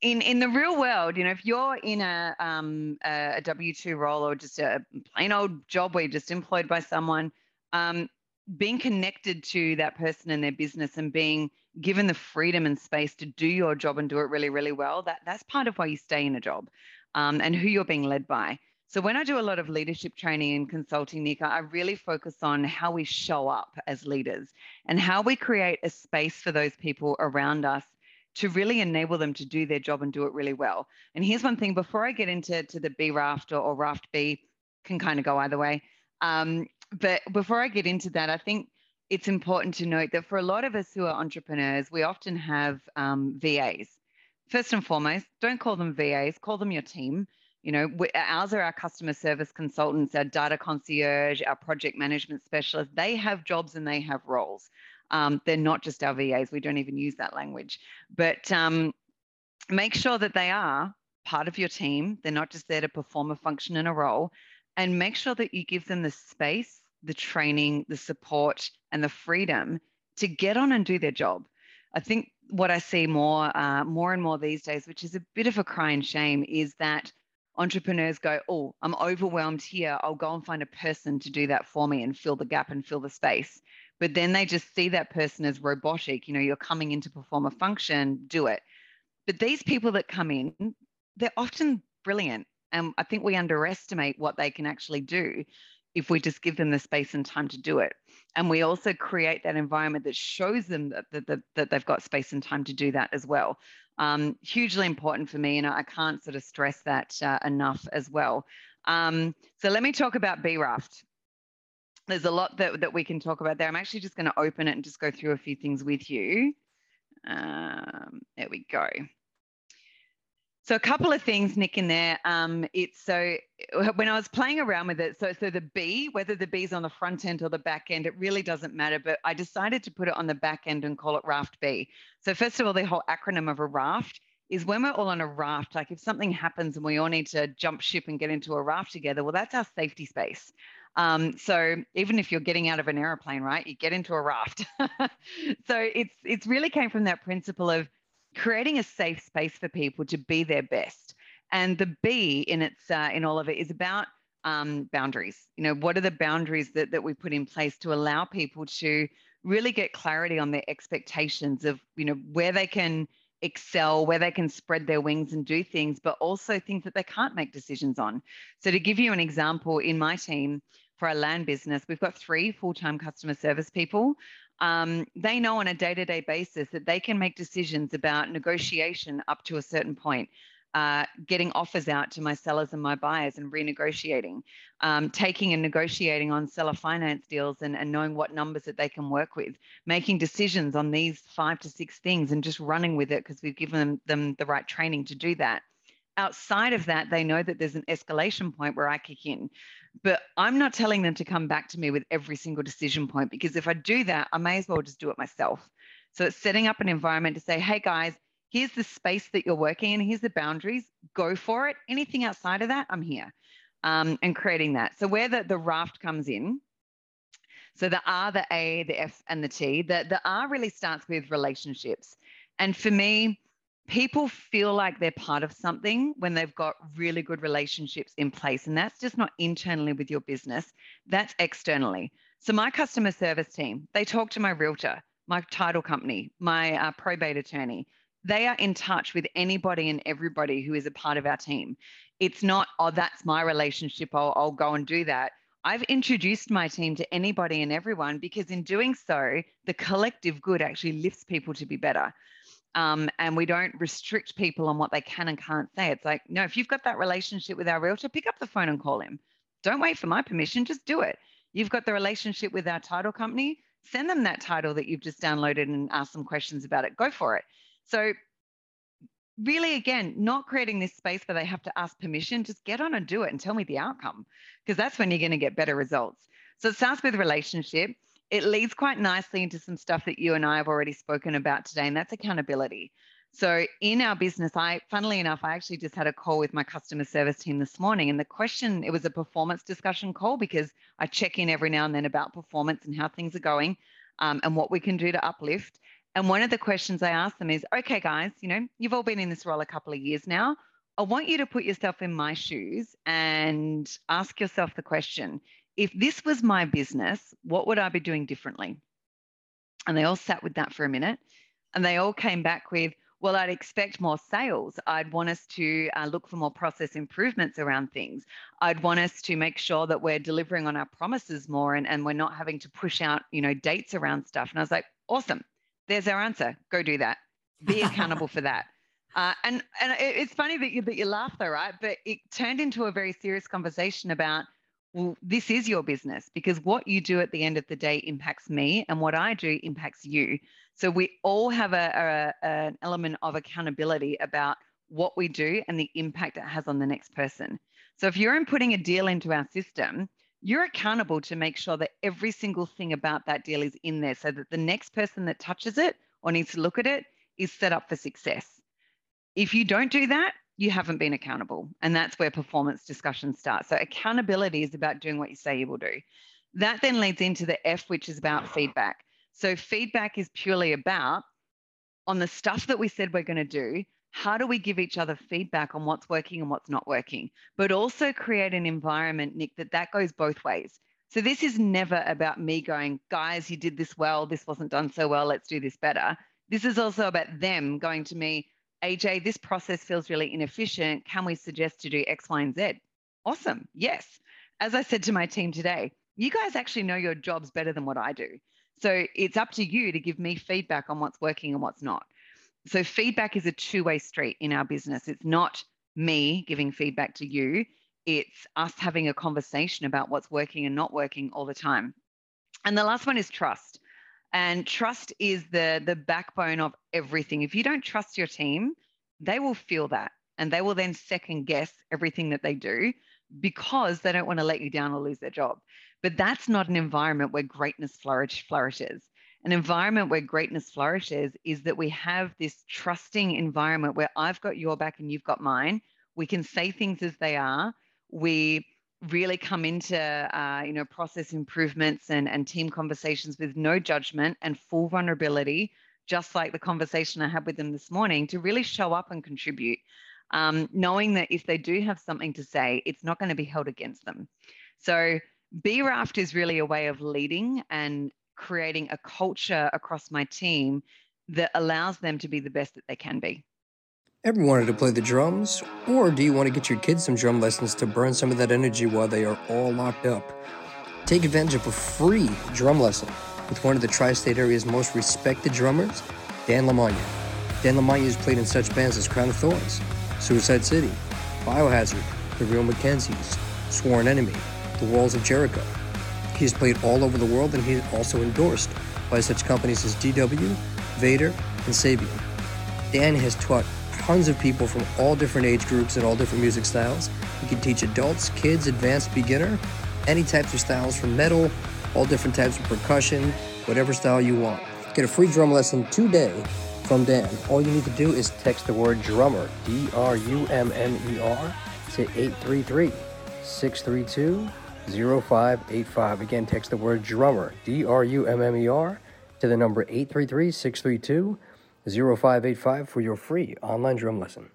in in the real world, you know, if you're in a um, a W two role or just a plain old job where you're just employed by someone, um, being connected to that person and their business and being given the freedom and space to do your job and do it really, really well, that that's part of why you stay in a job um, and who you're being led by. So when I do a lot of leadership training and consulting, Nika, I really focus on how we show up as leaders and how we create a space for those people around us to really enable them to do their job and do it really well. And here's one thing before I get into to the B raft or, or raft B, can kind of go either way. Um, but before I get into that, I think it's important to note that for a lot of us who are entrepreneurs, we often have um, VAs. First and foremost, don't call them VAs, call them your team. You know, we, ours are our customer service consultants, our data concierge, our project management specialists. They have jobs and they have roles. Um, they're not just our VAs. We don't even use that language. But um, make sure that they are part of your team. They're not just there to perform a function and a role. And make sure that you give them the space, the training, the support, and the freedom to get on and do their job. I think what I see more, uh, more and more these days, which is a bit of a crying shame, is that entrepreneurs go, "Oh, I'm overwhelmed here. I'll go and find a person to do that for me and fill the gap and fill the space." But then they just see that person as robotic. You know, you're coming in to perform a function, do it. But these people that come in, they're often brilliant And I think we underestimate what they can actually do if we just give them the space and time to do it. And we also create that environment that shows them that, that, that, that they've got space and time to do that as well. Um, hugely important for me, and I can't sort of stress that uh, enough as well. Um, so let me talk about BRAFT. There's a lot that, that we can talk about there. I'm actually just going to open it and just go through a few things with you. Um, there we go. So a couple of things, Nick, in there. Um, it's so when I was playing around with it, so so the B, whether the B is on the front end or the back end, it really doesn't matter. But I decided to put it on the back end and call it Raft B. So first of all, the whole acronym of a raft is when we're all on a raft. Like if something happens and we all need to jump ship and get into a raft together, well, that's our safety space. Um, so even if you're getting out of an aeroplane, right, you get into a raft. so it's it's really came from that principle of creating a safe space for people to be their best. And the B in its uh, in all of it is about um, boundaries. You know, what are the boundaries that that we put in place to allow people to really get clarity on their expectations of you know where they can excel, where they can spread their wings and do things, but also things that they can't make decisions on. So to give you an example, in my team for our land business, we've got three full-time customer service people um, they know on a day to day basis that they can make decisions about negotiation up to a certain point. Uh, getting offers out to my sellers and my buyers and renegotiating, um, taking and negotiating on seller finance deals and, and knowing what numbers that they can work with, making decisions on these five to six things and just running with it because we've given them, them the right training to do that outside of that, they know that there's an escalation point where I kick in. But I'm not telling them to come back to me with every single decision point because if I do that, I may as well just do it myself. So it's setting up an environment to say, hey guys, here's the space that you're working in, here's the boundaries, go for it. Anything outside of that, I'm here. Um, and creating that. So where the, the raft comes in, so the R, the A, the F, and the T, the, the R really starts with relationships. And for me, people feel like they're part of something when they've got really good relationships in place. And that's just not internally with your business, that's externally. So, my customer service team, they talk to my realtor, my title company, my uh, probate attorney. They are in touch with anybody and everybody who is a part of our team. It's not, oh, that's my relationship. I'll, I'll go and do that. I've introduced my team to anybody and everyone because in doing so, the collective good actually lifts people to be better um, and we don't restrict people on what they can and can't say. It's like, no, if you've got that relationship with our realtor, pick up the phone and call him. Don't wait for my permission, just do it. You've got the relationship with our title company, send them that title that you've just downloaded and ask some questions about it. Go for it. So, really, again, not creating this space where they have to ask permission, just get on and do it and tell me the outcome, because that's when you're going to get better results. So, it starts with relationship it leads quite nicely into some stuff that you and I have already spoken about today, and that's accountability. So, in our business, I, funnily enough, I actually just had a call with my customer service team this morning. And the question, it was a performance discussion call because I check in every now and then about performance and how things are going um, and what we can do to uplift. And one of the questions I asked them is okay, guys, you know, you've all been in this role a couple of years now. I want you to put yourself in my shoes and ask yourself the question if this was my business, what would I be doing differently? And they all sat with that for a minute and they all came back with, well, I'd expect more sales. I'd want us to uh, look for more process improvements around things. I'd want us to make sure that we're delivering on our promises more and, and we're not having to push out, you know, dates around stuff. And I was like, awesome. There's our answer. Go do that. Be accountable for that. Uh, and and it's funny that you that you laugh though, right? But it turned into a very serious conversation about well, this is your business because what you do at the end of the day impacts me and what I do impacts you. So we all have a, a, an element of accountability about what we do and the impact it has on the next person. So if you're inputting a deal into our system, you're accountable to make sure that every single thing about that deal is in there so that the next person that touches it or needs to look at it is set up for success. If you don't do that, you haven't been accountable. And that's where performance discussions start. So accountability is about doing what you say you will do. That then leads into the F, which is about feedback. So feedback is purely about on the stuff that we said we're going to do, how do we give each other feedback on what's working and what's not working, but also create an environment, Nick, that that goes both ways. So this is never about me going, guys, you did this well, this wasn't done so well, let's do this better. This is also about them going to me, AJ, this process feels really inefficient. Can we suggest to do X, Y, and Z? Awesome. Yes. As I said to my team today, you guys actually know your jobs better than what I do. So it's up to you to give me feedback on what's working and what's not. So feedback is a two way street in our business. It's not me giving feedback to you, it's us having a conversation about what's working and not working all the time. And the last one is trust. And trust is the, the backbone of everything. If you don't trust your team, they will feel that and they will then second guess everything that they do because they don't want to let you down or lose their job. But that's not an environment where greatness flourish, flourishes. An environment where greatness flourishes is that we have this trusting environment where I've got your back and you've got mine. We can say things as they are. We really come into uh, you know process improvements and, and team conversations with no judgment and full vulnerability just like the conversation i had with them this morning to really show up and contribute um, knowing that if they do have something to say it's not going to be held against them so BRAFT is really a way of leading and creating a culture across my team that allows them to be the best that they can be. Ever wanted to play the drums? Or do you want to get your kids some drum lessons to burn some of that energy while they are all locked up? Take advantage of a free drum lesson with one of the tri state area's most respected drummers, Dan Lamagna. Dan Lamagna has played in such bands as Crown of Thorns, Suicide City, Biohazard, The Real McKenzies, Sworn Enemy, the Walls of Jericho. He's played all over the world and he's also endorsed by such companies as DW, Vater, and Sabian. Dan has taught tons of people from all different age groups and all different music styles. He can teach adults, kids, advanced, beginner, any types of styles from metal, all different types of percussion, whatever style you want. Get a free drum lesson today from Dan. All you need to do is text the word drummer, D R U M M E R, to 833 632 0585. Again, text the word drummer, D R U M M E R, to the number 833 632 0585 for your free online drum lesson.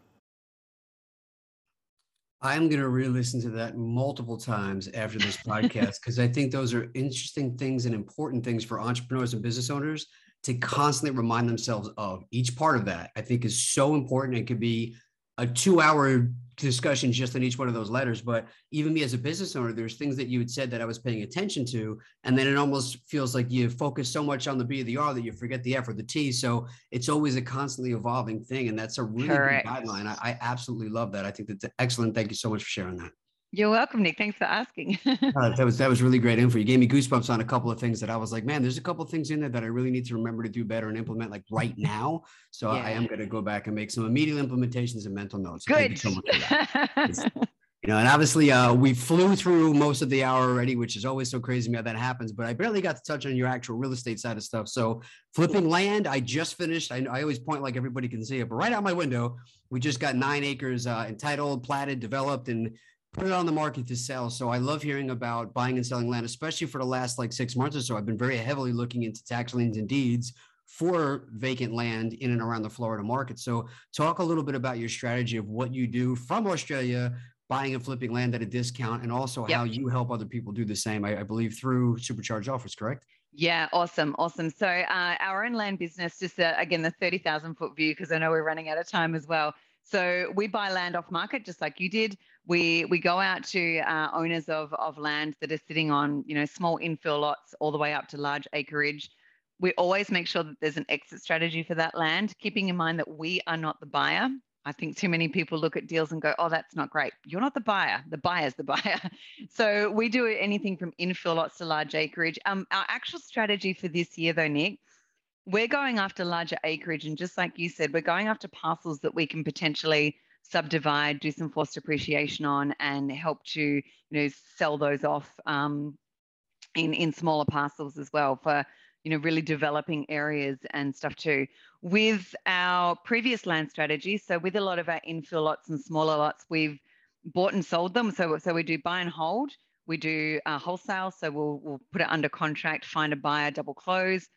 I'm going to re listen to that multiple times after this podcast because I think those are interesting things and important things for entrepreneurs and business owners to constantly remind themselves of. Each part of that, I think, is so important. It could be a two hour discussion just on each one of those letters. But even me as a business owner, there's things that you had said that I was paying attention to. And then it almost feels like you focus so much on the B or the R that you forget the F or the T. So it's always a constantly evolving thing. And that's a really Correct. good guideline. I, I absolutely love that. I think that's excellent. Thank you so much for sharing that. You're welcome, Nick. Thanks for asking. uh, that was that was really great info. You gave me goosebumps on a couple of things that I was like, man, there's a couple of things in there that I really need to remember to do better and implement like right now. So yeah. I am going to go back and make some immediate implementations and mental notes. Good. So you, know, and obviously uh, we flew through most of the hour already, which is always so crazy how that happens. But I barely got to touch on your actual real estate side of stuff. So flipping land, I just finished. I, I always point like everybody can see it, but right out my window, we just got nine acres uh, entitled, platted, developed, and put it on the market to sell. So I love hearing about buying and selling land, especially for the last like six months or so. I've been very heavily looking into tax liens and deeds for vacant land in and around the Florida market. So talk a little bit about your strategy of what you do from Australia, buying and flipping land at a discount, and also yep. how you help other people do the same. I, I believe through supercharged offers, correct? Yeah, awesome, awesome. So uh, our own land business, just uh, again the thirty thousand foot view, because I know we're running out of time as well. So we buy land off market, just like you did. We we go out to uh, owners of of land that are sitting on you know small infill lots all the way up to large acreage. We always make sure that there's an exit strategy for that land, keeping in mind that we are not the buyer. I think too many people look at deals and go, "Oh, that's not great." You're not the buyer. The buyer's the buyer. so we do anything from infill lots to large acreage. Um, our actual strategy for this year, though, Nick, we're going after larger acreage, and just like you said, we're going after parcels that we can potentially subdivide, do some forced appreciation on, and help to you know sell those off um, in in smaller parcels as well for you know really developing areas and stuff too. With our previous land strategy, so with a lot of our infill lots and smaller lots, we've bought and sold them. So so we do buy and hold. We do uh, wholesale, so we'll we'll put it under contract, find a buyer, double close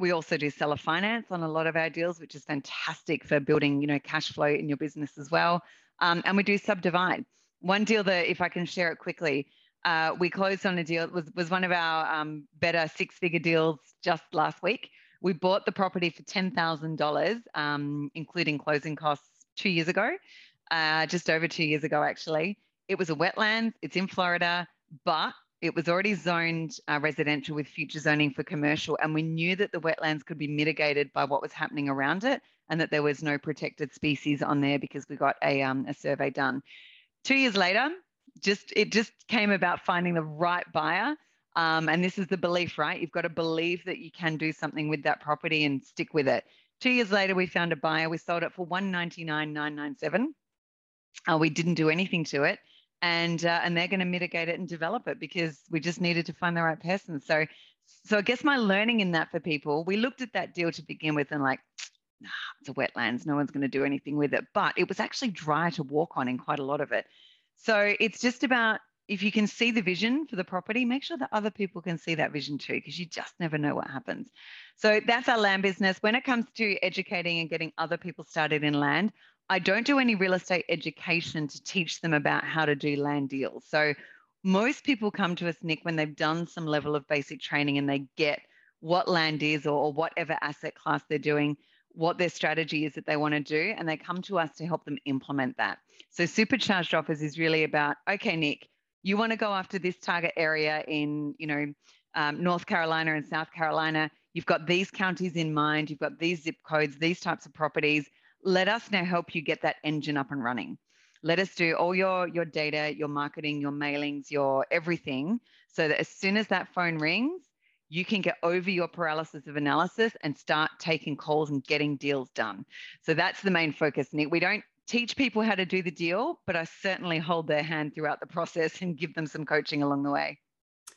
we also do seller finance on a lot of our deals, which is fantastic for building, you know, cash flow in your business as well. Um, and we do subdivide. One deal that, if I can share it quickly, uh, we closed on a deal. It was was one of our um, better six figure deals just last week. We bought the property for ten thousand um, dollars, including closing costs, two years ago, uh, just over two years ago, actually. It was a wetlands, it's in Florida, but it was already zoned uh, residential with future zoning for commercial. And we knew that the wetlands could be mitigated by what was happening around it and that there was no protected species on there because we got a, um, a survey done. Two years later, just it just came about finding the right buyer. Um, and this is the belief, right? You've got to believe that you can do something with that property and stick with it. Two years later, we found a buyer. We sold it for one ninety nine nine nine seven. Uh, we didn't do anything to it, and uh, and they're going to mitigate it and develop it because we just needed to find the right person. So, so I guess my learning in that for people, we looked at that deal to begin with and like, nah, it's a wetlands. No one's going to do anything with it. But it was actually dry to walk on in quite a lot of it. So it's just about if you can see the vision for the property, make sure that other people can see that vision too, because you just never know what happens. So that's our land business. When it comes to educating and getting other people started in land, I don't do any real estate education to teach them about how to do land deals. So most people come to us, Nick, when they've done some level of basic training and they get what land is or, whatever asset class they're doing what their strategy is that they want to do, and they come to us to help them implement that. So, supercharged offers is really about okay, Nick, you want to go after this target area in, you know, um, North Carolina and South Carolina. You've got these counties in mind. You've got these zip codes, these types of properties. Let us now help you get that engine up and running. Let us do all your your data, your marketing, your mailings, your everything, so that as soon as that phone rings, you can get over your paralysis of analysis and start taking calls and getting deals done. So that's the main focus, Nick. We don't teach people how to do the deal, but I certainly hold their hand throughout the process and give them some coaching along the way.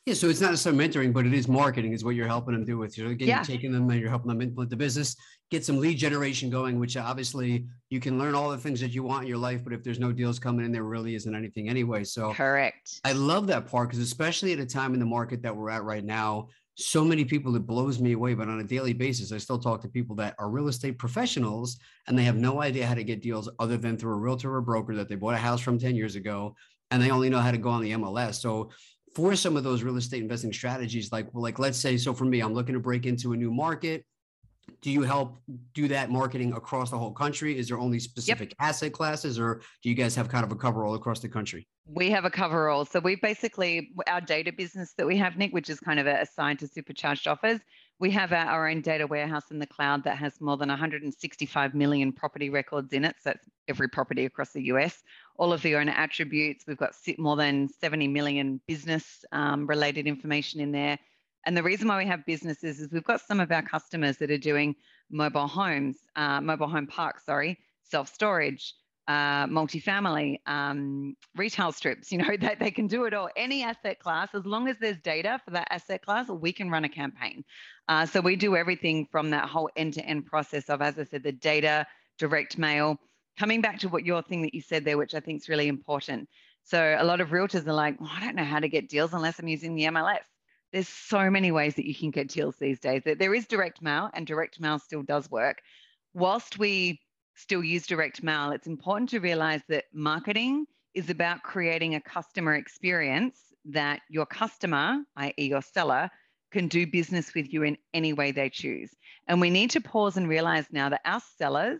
Yeah, so it's not necessarily mentoring, but it is marketing, is what you're helping them do with. You're again, yeah. you're taking them and you're helping them implement the business, get some lead generation going, which obviously you can learn all the things that you want in your life, but if there's no deals coming in, there really isn't anything anyway. So correct. I love that part because especially at a time in the market that we're at right now, so many people it blows me away but on a daily basis i still talk to people that are real estate professionals and they have no idea how to get deals other than through a realtor or broker that they bought a house from 10 years ago and they only know how to go on the mls so for some of those real estate investing strategies like well, like let's say so for me i'm looking to break into a new market do you help do that marketing across the whole country is there only specific yep. asset classes or do you guys have kind of a cover all across the country we have a cover all. So we basically our data business that we have, Nick, which is kind of assigned to supercharged offers. We have our, our own data warehouse in the cloud that has more than 165 million property records in it. So that's every property across the US. All of the owner attributes. We've got more than 70 million business um, related information in there. And the reason why we have businesses is we've got some of our customers that are doing mobile homes, uh, mobile home parks, sorry, self storage uh, multifamily, um, retail strips, you know, that they can do it all. Any asset class, as long as there's data for that asset class, we can run a campaign. Uh, so we do everything from that whole end-to-end process of, as I said, the data, direct mail. Coming back to what your thing that you said there, which I think is really important. So a lot of realtors are like, I don't know how to get deals unless I'm using the MLS. There's so many ways that you can get deals these days. There is direct mail, and direct mail still does work. Whilst we still use direct mail, it's important to realize that marketing is about creating a customer experience that your customer, i.e., your seller, can do business with you in any way they choose. And we need to pause and realize now that our sellers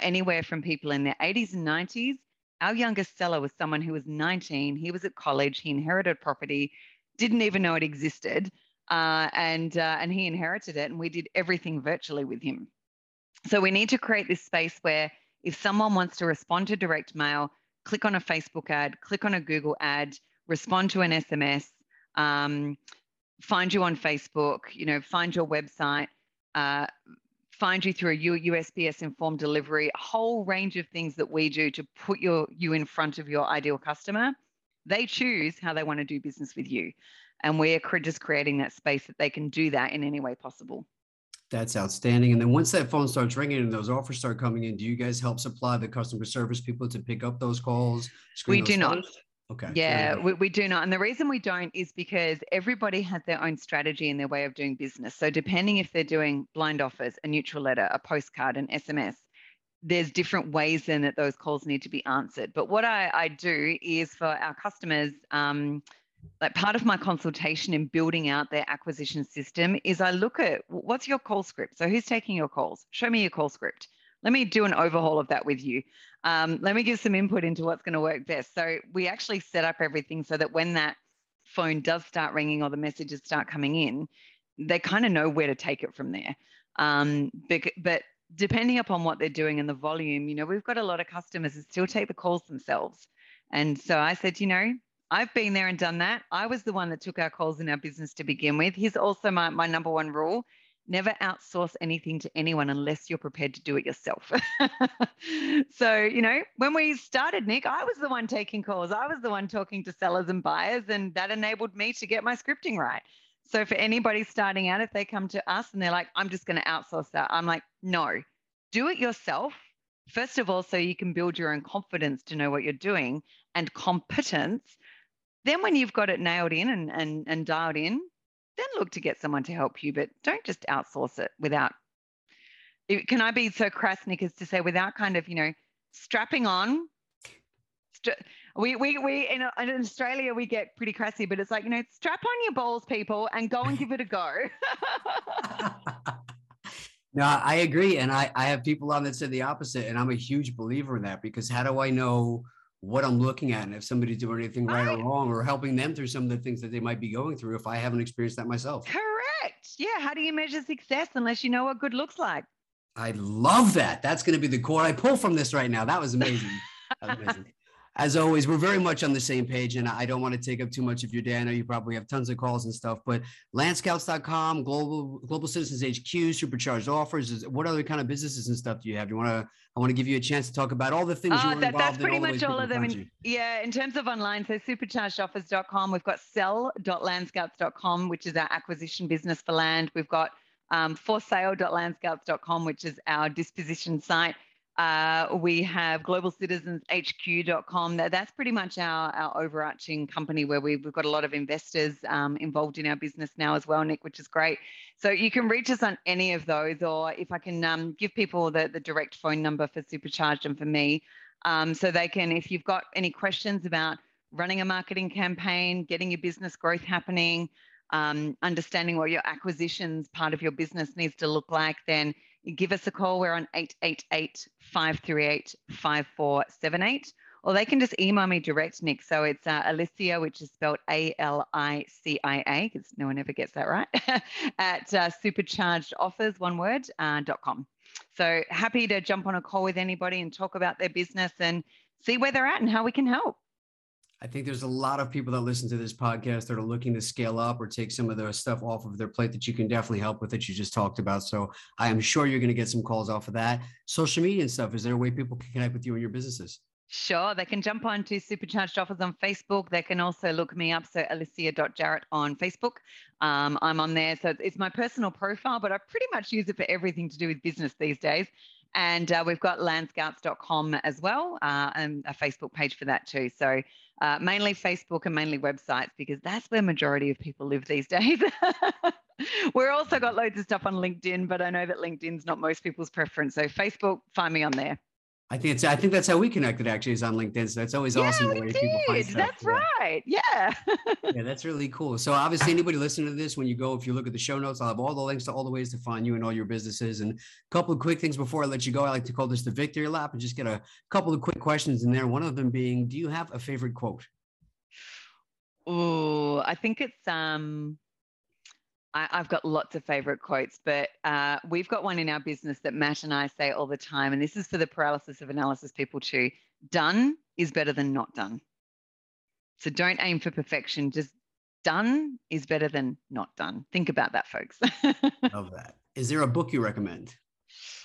anywhere from people in their 80s and 90s. Our youngest seller was someone who was 19. He was at college. He inherited property, didn't even know it existed, uh, and uh, and he inherited it. And we did everything virtually with him. So we need to create this space where if someone wants to respond to direct mail, click on a Facebook ad, click on a Google ad, respond to an SMS, um, find you on Facebook, you know, find your website, uh, find you through a USPS informed delivery, a whole range of things that we do to put your you in front of your ideal customer. They choose how they want to do business with you. And we're just creating that space that they can do that in any way possible. That's outstanding. And then once that phone starts ringing and those offers start coming in, do you guys help supply the customer service people to pick up those calls? We do not. Okay. Yeah, we, we do not. And the reason we don't is because everybody has their own strategy and their way of doing business. So depending if they're doing blind offers, a neutral letter, a postcard, an SMS, there's different ways then that those calls need to be answered. But what I, I do is for our customers, um, like part of my consultation in building out their acquisition system is I look at what's your call script. So who's taking your calls? Show me your call script. let me do an overhaul of that with you. Um, let me give some input into what's going to work best. So we actually set up everything so that when that phone does start ringing or the messages start coming in, they kind of know where to take it from there. Um, but, depending upon what they're doing and the volume, you know, we've got a lot of customers that still take the calls themselves. And so I said, you know, I've been there and done that. I was the one that took our calls in our business to begin with. Here's also my, my number one rule never outsource anything to anyone unless you're prepared to do it yourself. so, you know, when we started, Nick, I was the one taking calls. I was the one talking to sellers and buyers, and that enabled me to get my scripting right. So, for anybody starting out, if they come to us and they're like, I'm just going to outsource that, I'm like, no, do it yourself. First of all, so you can build your own confidence to know what you're doing and competence. Then, when you've got it nailed in and, and, and dialed in, then look to get someone to help you, but don't just outsource it without. Can I be so crass, Nick, as to say without kind of, you know, strapping on? we, we, we in, in Australia, we get pretty crassy, but it's like, you know, strap on your balls, people, and go and give it a go. no, I agree. And I, I have people on that said the opposite. And I'm a huge believer in that because how do I know? What I'm looking at and if somebody's doing anything right, right, or wrong or helping them through some of the things that they might be going through if I haven't experienced that myself. Correct. Yeah. How do you measure success unless you know what good looks like? I love that. That's going to be the core I pull from this right now. That was amazing. That was amazing as always, we're very much on the same page, and I don't want to take up too much of your day. I know you probably have tons of calls and stuff, but landscouts.com, Global Global Citizens HQ, Supercharged Offers. What other kind of businesses and stuff do you have? Do you want to? I want to give you a chance to talk about all the things uh, that, That's pretty in, much all of them. In, yeah, in terms of online, so superchargedoffers.com. We've got sell.landscouts.com, which is our acquisition business for land. We've got um, forsale.landscouts.com, which is our disposition site uh, we have globalcitizenshq.com. That, that's pretty much our, our overarching company where we've, we've got a lot of investors um, involved in our business now as well, Nick, which is great. So you can reach us on any of those, or if I can um, give people the, the direct phone number for Supercharged and for me, um, so they can, if you've got any questions about running a marketing campaign, getting your business growth happening, um, understanding what your acquisitions part of your business needs to look like, then give us a call. We're on 888 538 5478. Or they can just email me direct, Nick. So it's uh, Alicia, which is spelled A L I C I A, because no one ever gets that right, at uh, superchargedoffers, one word, uh, .com. So happy to jump on a call with anybody and talk about their business and see where they're at and how we can help. I think there's a lot of people that listen to this podcast that are looking to scale up or take some of the stuff off of their plate that you can definitely help with that you just talked about. So I am sure you're going to get some calls off of that. Social media and stuff. Is there a way people can connect with you and your businesses? Sure. They can jump on to Supercharged Offers on Facebook. They can also look me up. So Alicia.Jarrett on Facebook. Um, I'm on there. So it's my personal profile, but I pretty much use it for everything to do with business these days. And uh, we've got landscouts.com as well, uh, and a Facebook page for that too. So uh, mainly Facebook and mainly websites because that's where majority of people live these days. We're also got loads of stuff on LinkedIn, but I know that LinkedIn's not most people's preference. So Facebook, find me on there. I think it's I think that's how we connected actually is on LinkedIn. So that's always yeah, awesome the way did. people find stuff. That's yeah. right. Yeah. yeah, that's really cool. So obviously anybody listening to this, when you go, if you look at the show notes, I'll have all the links to all the ways to find you and all your businesses. And a couple of quick things before I let you go. I like to call this the victory lap and just get a couple of quick questions in there. One of them being, do you have a favorite quote? Oh, I think it's um I, have got lots of favorite quotes, but uh, we've got one in our business that Matt and I say all the time, and this is for the paralysis of analysis people too. Done is better than not done. So don't aim for perfection. Just done is better than not done. Think about that, folks. Love that. Is there a book you recommend?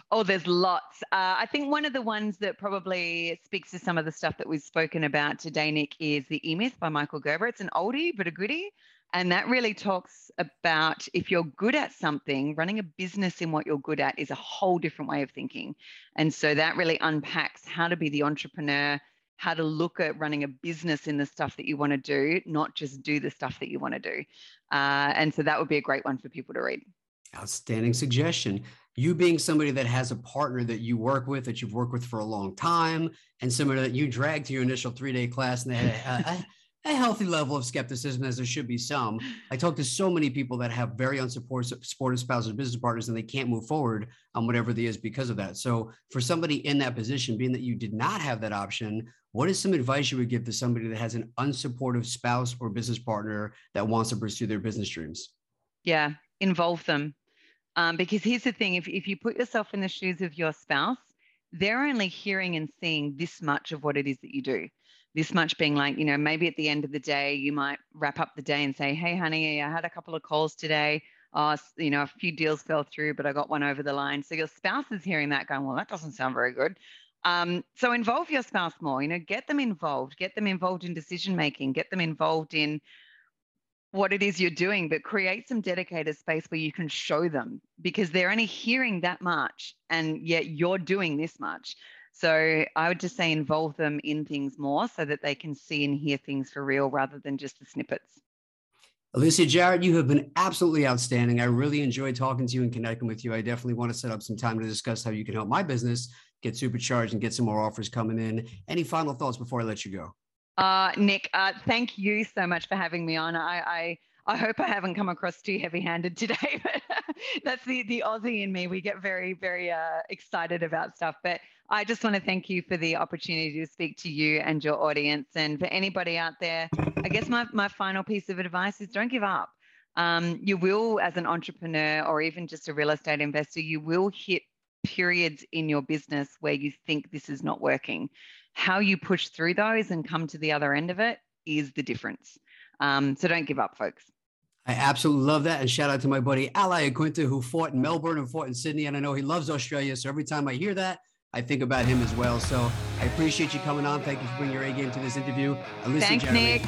Oh, there's lots. Uh, I think one of the ones that probably speaks to some of the stuff that we've spoken about today, Nick, is The E Myth by Michael Gerber. It's an oldie, but a goodie. And that really talks about if you're good at something, running a business in what you're good at is a whole different way of thinking. And so that really unpacks how to be the entrepreneur, how to look at running a business in the stuff that you want to do, not just do the stuff that you want to do. Uh, and so that would be a great one for people to read. Outstanding suggestion. You being somebody that has a partner that you work with, that you've worked with for a long time, and somebody that you dragged to your initial three day class and they had, uh, a healthy level of skepticism, as there should be some. I talk to so many people that have very unsupportive supportive spouses, business partners, and they can't move forward on whatever they is because of that. So, for somebody in that position, being that you did not have that option, what is some advice you would give to somebody that has an unsupportive spouse or business partner that wants to pursue their business dreams? Yeah, involve them. Um, because here's the thing if, if you put yourself in the shoes of your spouse, they're only hearing and seeing this much of what it is that you do this much being like, you know, maybe at the end of the day, you might wrap up the day and say, Hey, honey, I had a couple of calls today. Uh, you know, a few deals fell through, but I got one over the line. So your spouse is hearing that going, Well, that doesn't sound very good. Um, so involve your spouse more, you know, get them involved, get them involved in decision making, get them involved in what it is you're doing, but create some dedicated space where you can show them because they're only hearing that much and yet you're doing this much. So I would just say involve them in things more so that they can see and hear things for real rather than just the snippets. Alicia Jarrett, you have been absolutely outstanding. I really enjoyed talking to you and connecting with you. I definitely want to set up some time to discuss how you can help my business get supercharged and get some more offers coming in. Any final thoughts before I let you go? Uh, Nick, uh, thank you so much for having me on. I, I I hope I haven't come across too heavy-handed today, but that's the the Aussie in me. We get very very uh, excited about stuff. But I just want to thank you for the opportunity to speak to you and your audience. And for anybody out there, I guess my my final piece of advice is don't give up. Um, you will, as an entrepreneur or even just a real estate investor, you will hit periods in your business where you think this is not working. How you push through those and come to the other end of it is the difference. Um, so don't give up, folks. I absolutely love that. And shout out to my buddy Ali Quinta, who fought in Melbourne and fought in Sydney. And I know he loves Australia. So every time I hear that, I think about him as well. So I appreciate you coming on. Thank you for bringing your A game to this interview. Thanks, Jarrett, Nick.